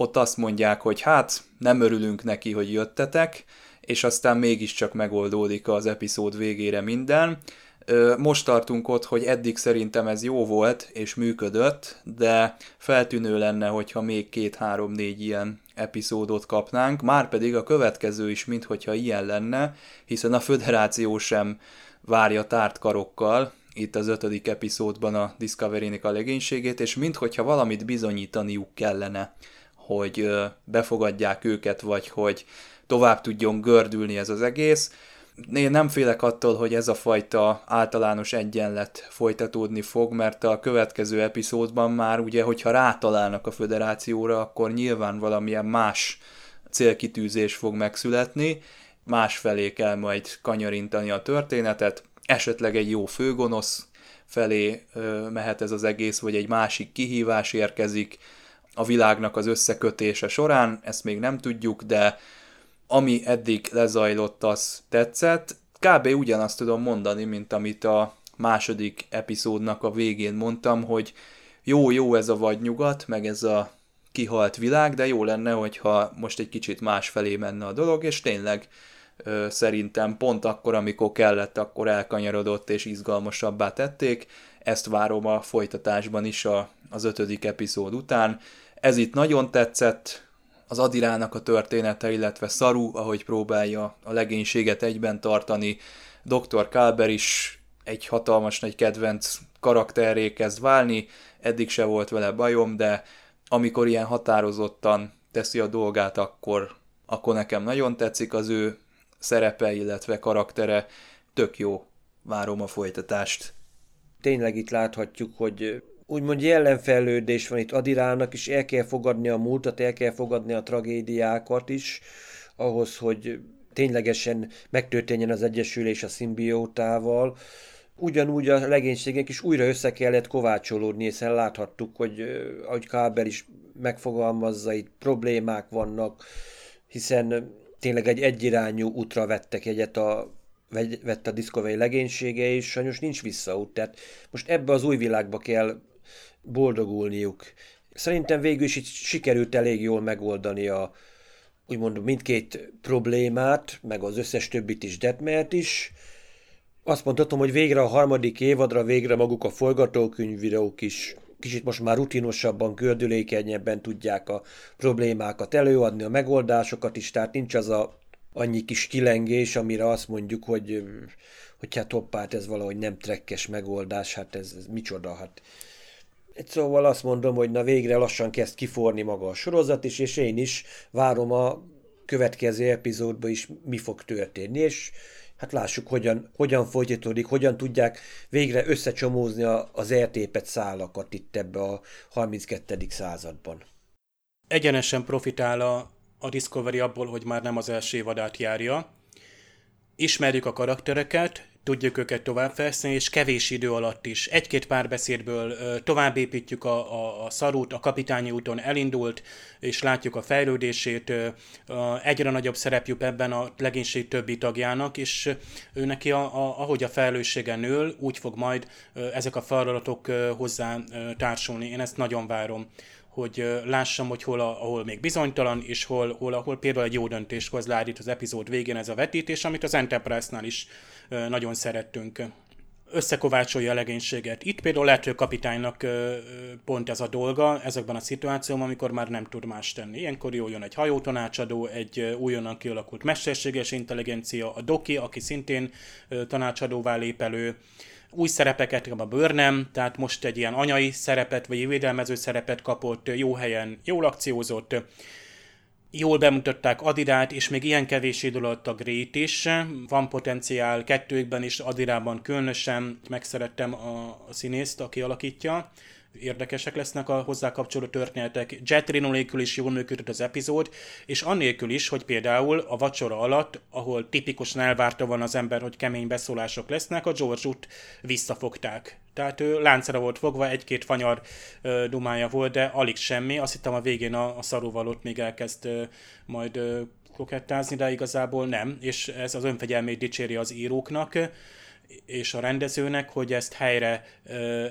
[SPEAKER 1] ott azt mondják, hogy hát nem örülünk neki, hogy jöttetek, és aztán mégiscsak megoldódik az epizód végére minden. Most tartunk ott, hogy eddig szerintem ez jó volt és működött, de feltűnő lenne, hogyha még két-három-négy ilyen epizódot kapnánk, már pedig a következő is, minthogyha ilyen lenne, hiszen a föderáció sem várja tárt karokkal, itt az ötödik epizódban a Discovery-nek a legénységét, és minthogyha valamit bizonyítaniuk kellene, hogy befogadják őket, vagy hogy tovább tudjon gördülni ez az egész. Én nem félek attól, hogy ez a fajta általános egyenlet folytatódni fog, mert a következő epizódban már ugye, hogyha rátalálnak a föderációra, akkor nyilván valamilyen más célkitűzés fog megszületni, más felé kell majd kanyarintani a történetet, esetleg egy jó főgonosz felé mehet ez az egész, vagy egy másik kihívás érkezik a világnak az összekötése során, ezt még nem tudjuk, de ami eddig lezajlott, az tetszett. Kb. ugyanazt tudom mondani, mint amit a második epizódnak a végén mondtam, hogy jó-jó ez a vadnyugat, meg ez a kihalt világ, de jó lenne, hogyha most egy kicsit más felé menne a dolog, és tényleg ö, szerintem pont akkor, amikor kellett, akkor elkanyarodott és izgalmasabbá tették. Ezt várom a folytatásban is a, az ötödik epizód után. Ez itt nagyon tetszett, az Adirának a története, illetve Saru, ahogy próbálja a legénységet egyben tartani. Dr. Kalber is egy hatalmas nagy kedvenc karakterré kezd válni, eddig se volt vele bajom, de amikor ilyen határozottan teszi a dolgát, akkor, akkor nekem nagyon tetszik az ő szerepe, illetve karaktere. Tök jó, várom a folytatást.
[SPEAKER 2] Tényleg itt láthatjuk, hogy úgymond jelenfejlődés van itt Adirálnak is, el kell fogadni a múltat, el kell fogadni a tragédiákat is, ahhoz, hogy ténylegesen megtörténjen az egyesülés a szimbiótával. Ugyanúgy a legénységek is újra össze kellett kovácsolódni, hiszen láthattuk, hogy ahogy Kábel is megfogalmazza, itt problémák vannak, hiszen tényleg egy egyirányú útra vettek egyet a vett a Discovery legénysége, és sajnos nincs visszaút. Tehát most ebbe az új világba kell boldogulniuk. Szerintem végül is itt sikerült elég jól megoldani a úgymond mindkét problémát, meg az összes többit is, Detmert is. Azt mondhatom, hogy végre a harmadik évadra végre maguk a forgatókönyvvideók is kicsit most már rutinosabban, gördülékenyebben tudják a problémákat előadni, a megoldásokat is, tehát nincs az a annyi kis kilengés, amire azt mondjuk, hogy, hogy hát hoppát, ez valahogy nem trekkes megoldás, hát ez, ez micsoda, hát szóval azt mondom, hogy na végre lassan kezd kiforni maga a sorozat is, és én is várom a következő epizódban is mi fog történni, és hát lássuk, hogyan, hogyan folytatódik, hogyan tudják végre összecsomózni az eltépet szálakat itt ebbe a 32. században.
[SPEAKER 3] Egyenesen profitál a, a Discovery abból, hogy már nem az első évadát járja. Ismerjük a karaktereket, tudjuk őket továbbfejleszteni, és kevés idő alatt is. Egy-két párbeszédből tovább építjük a, a, a szarút, a kapitányi úton elindult, és látjuk a fejlődését, egyre nagyobb szerep jut ebben a legénység többi tagjának, és ő neki, a, a, ahogy a felelőssége nől, úgy fog majd ezek a feladatok hozzá társulni. Én ezt nagyon várom hogy lássam, hogy hol, a, ahol még bizonytalan, és hol, hol, ahol például egy jó döntést hoz ládít az epizód végén ez a vetítés, amit az Enterprise-nál is nagyon szerettünk összekovácsolja a legénységet. Itt például lehet, hogy a kapitánynak pont ez a dolga ezekben a szituációban, amikor már nem tud más tenni. Ilyenkor jól jön egy hajótanácsadó, egy újonnan kialakult mesterséges intelligencia, a Doki, aki szintén tanácsadóvá lép elő, új szerepeket, a bőrnem, tehát most egy ilyen anyai szerepet, vagy védelmező szerepet kapott, jó helyen, jól akciózott, jól bemutatták Adirát, és még ilyen kevés idő alatt a Grét is. Van potenciál kettőkben is, Adirában különösen megszerettem a színészt, aki alakítja érdekesek lesznek a hozzá kapcsoló történetek. Jet Reno nélkül is jól működött az epizód, és annélkül is, hogy például a vacsora alatt, ahol tipikusan elvárta van az ember, hogy kemény beszólások lesznek, a George-ut visszafogták. Tehát ő láncra volt fogva, egy-két fanyar ö, dumája volt, de alig semmi. Azt hittem a végén a, a szarúval ott még elkezd ö, majd ö, kokettázni, de igazából nem, és ez az önfegyelmét dicséri az íróknak és a rendezőnek, hogy ezt helyre,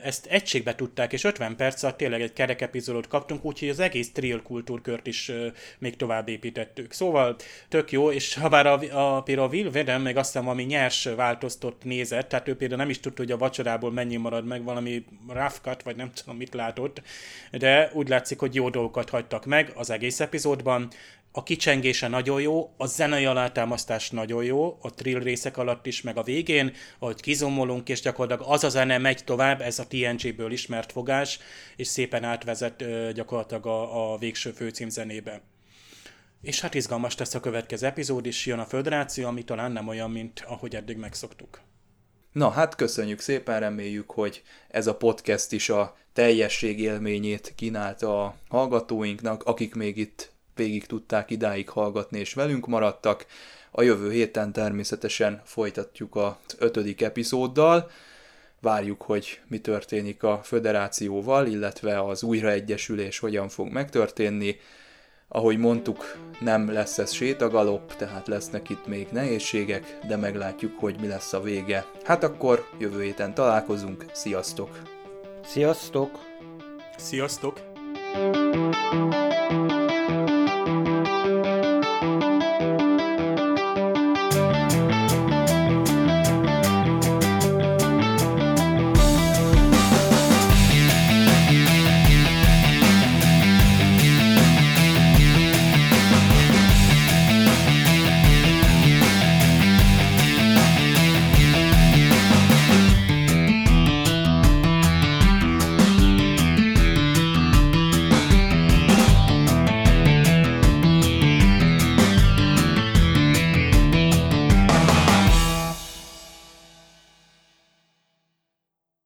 [SPEAKER 3] ezt egységbe tudták, és 50 perc alatt tényleg egy kerek epizódot kaptunk, úgyhogy az egész trill kultúrkört is még tovább építettük. Szóval tök jó, és ha bár a, a, például a Will Vedem meg azt hiszem, ami nyers változtott nézett, tehát ő például nem is tudta, hogy a vacsorából mennyi marad meg, valami rough cut, vagy nem tudom, mit látott, de úgy látszik, hogy jó dolgokat hagytak meg az egész epizódban a kicsengése nagyon jó, a zenei alátámasztás nagyon jó, a trill részek alatt is, meg a végén, ahogy kizomolunk, és gyakorlatilag az a zene megy tovább, ez a TNG-ből ismert fogás, és szépen átvezet gyakorlatilag a, a végső főcímzenébe. És hát izgalmas lesz a következő epizód, és jön a Föderáció, ami talán nem olyan, mint ahogy eddig megszoktuk.
[SPEAKER 1] Na hát köszönjük szépen, reméljük, hogy ez a podcast is a teljesség élményét kínálta a hallgatóinknak, akik még itt végig tudták idáig hallgatni és velünk maradtak. A jövő héten természetesen folytatjuk az ötödik epizóddal. Várjuk, hogy mi történik a föderációval, illetve az újraegyesülés hogyan fog megtörténni. Ahogy mondtuk, nem lesz ez sétagalop, tehát lesznek itt még nehézségek, de meglátjuk, hogy mi lesz a vége. Hát akkor jövő héten találkozunk, sziasztok!
[SPEAKER 2] Sziasztok!
[SPEAKER 3] Sziasztok!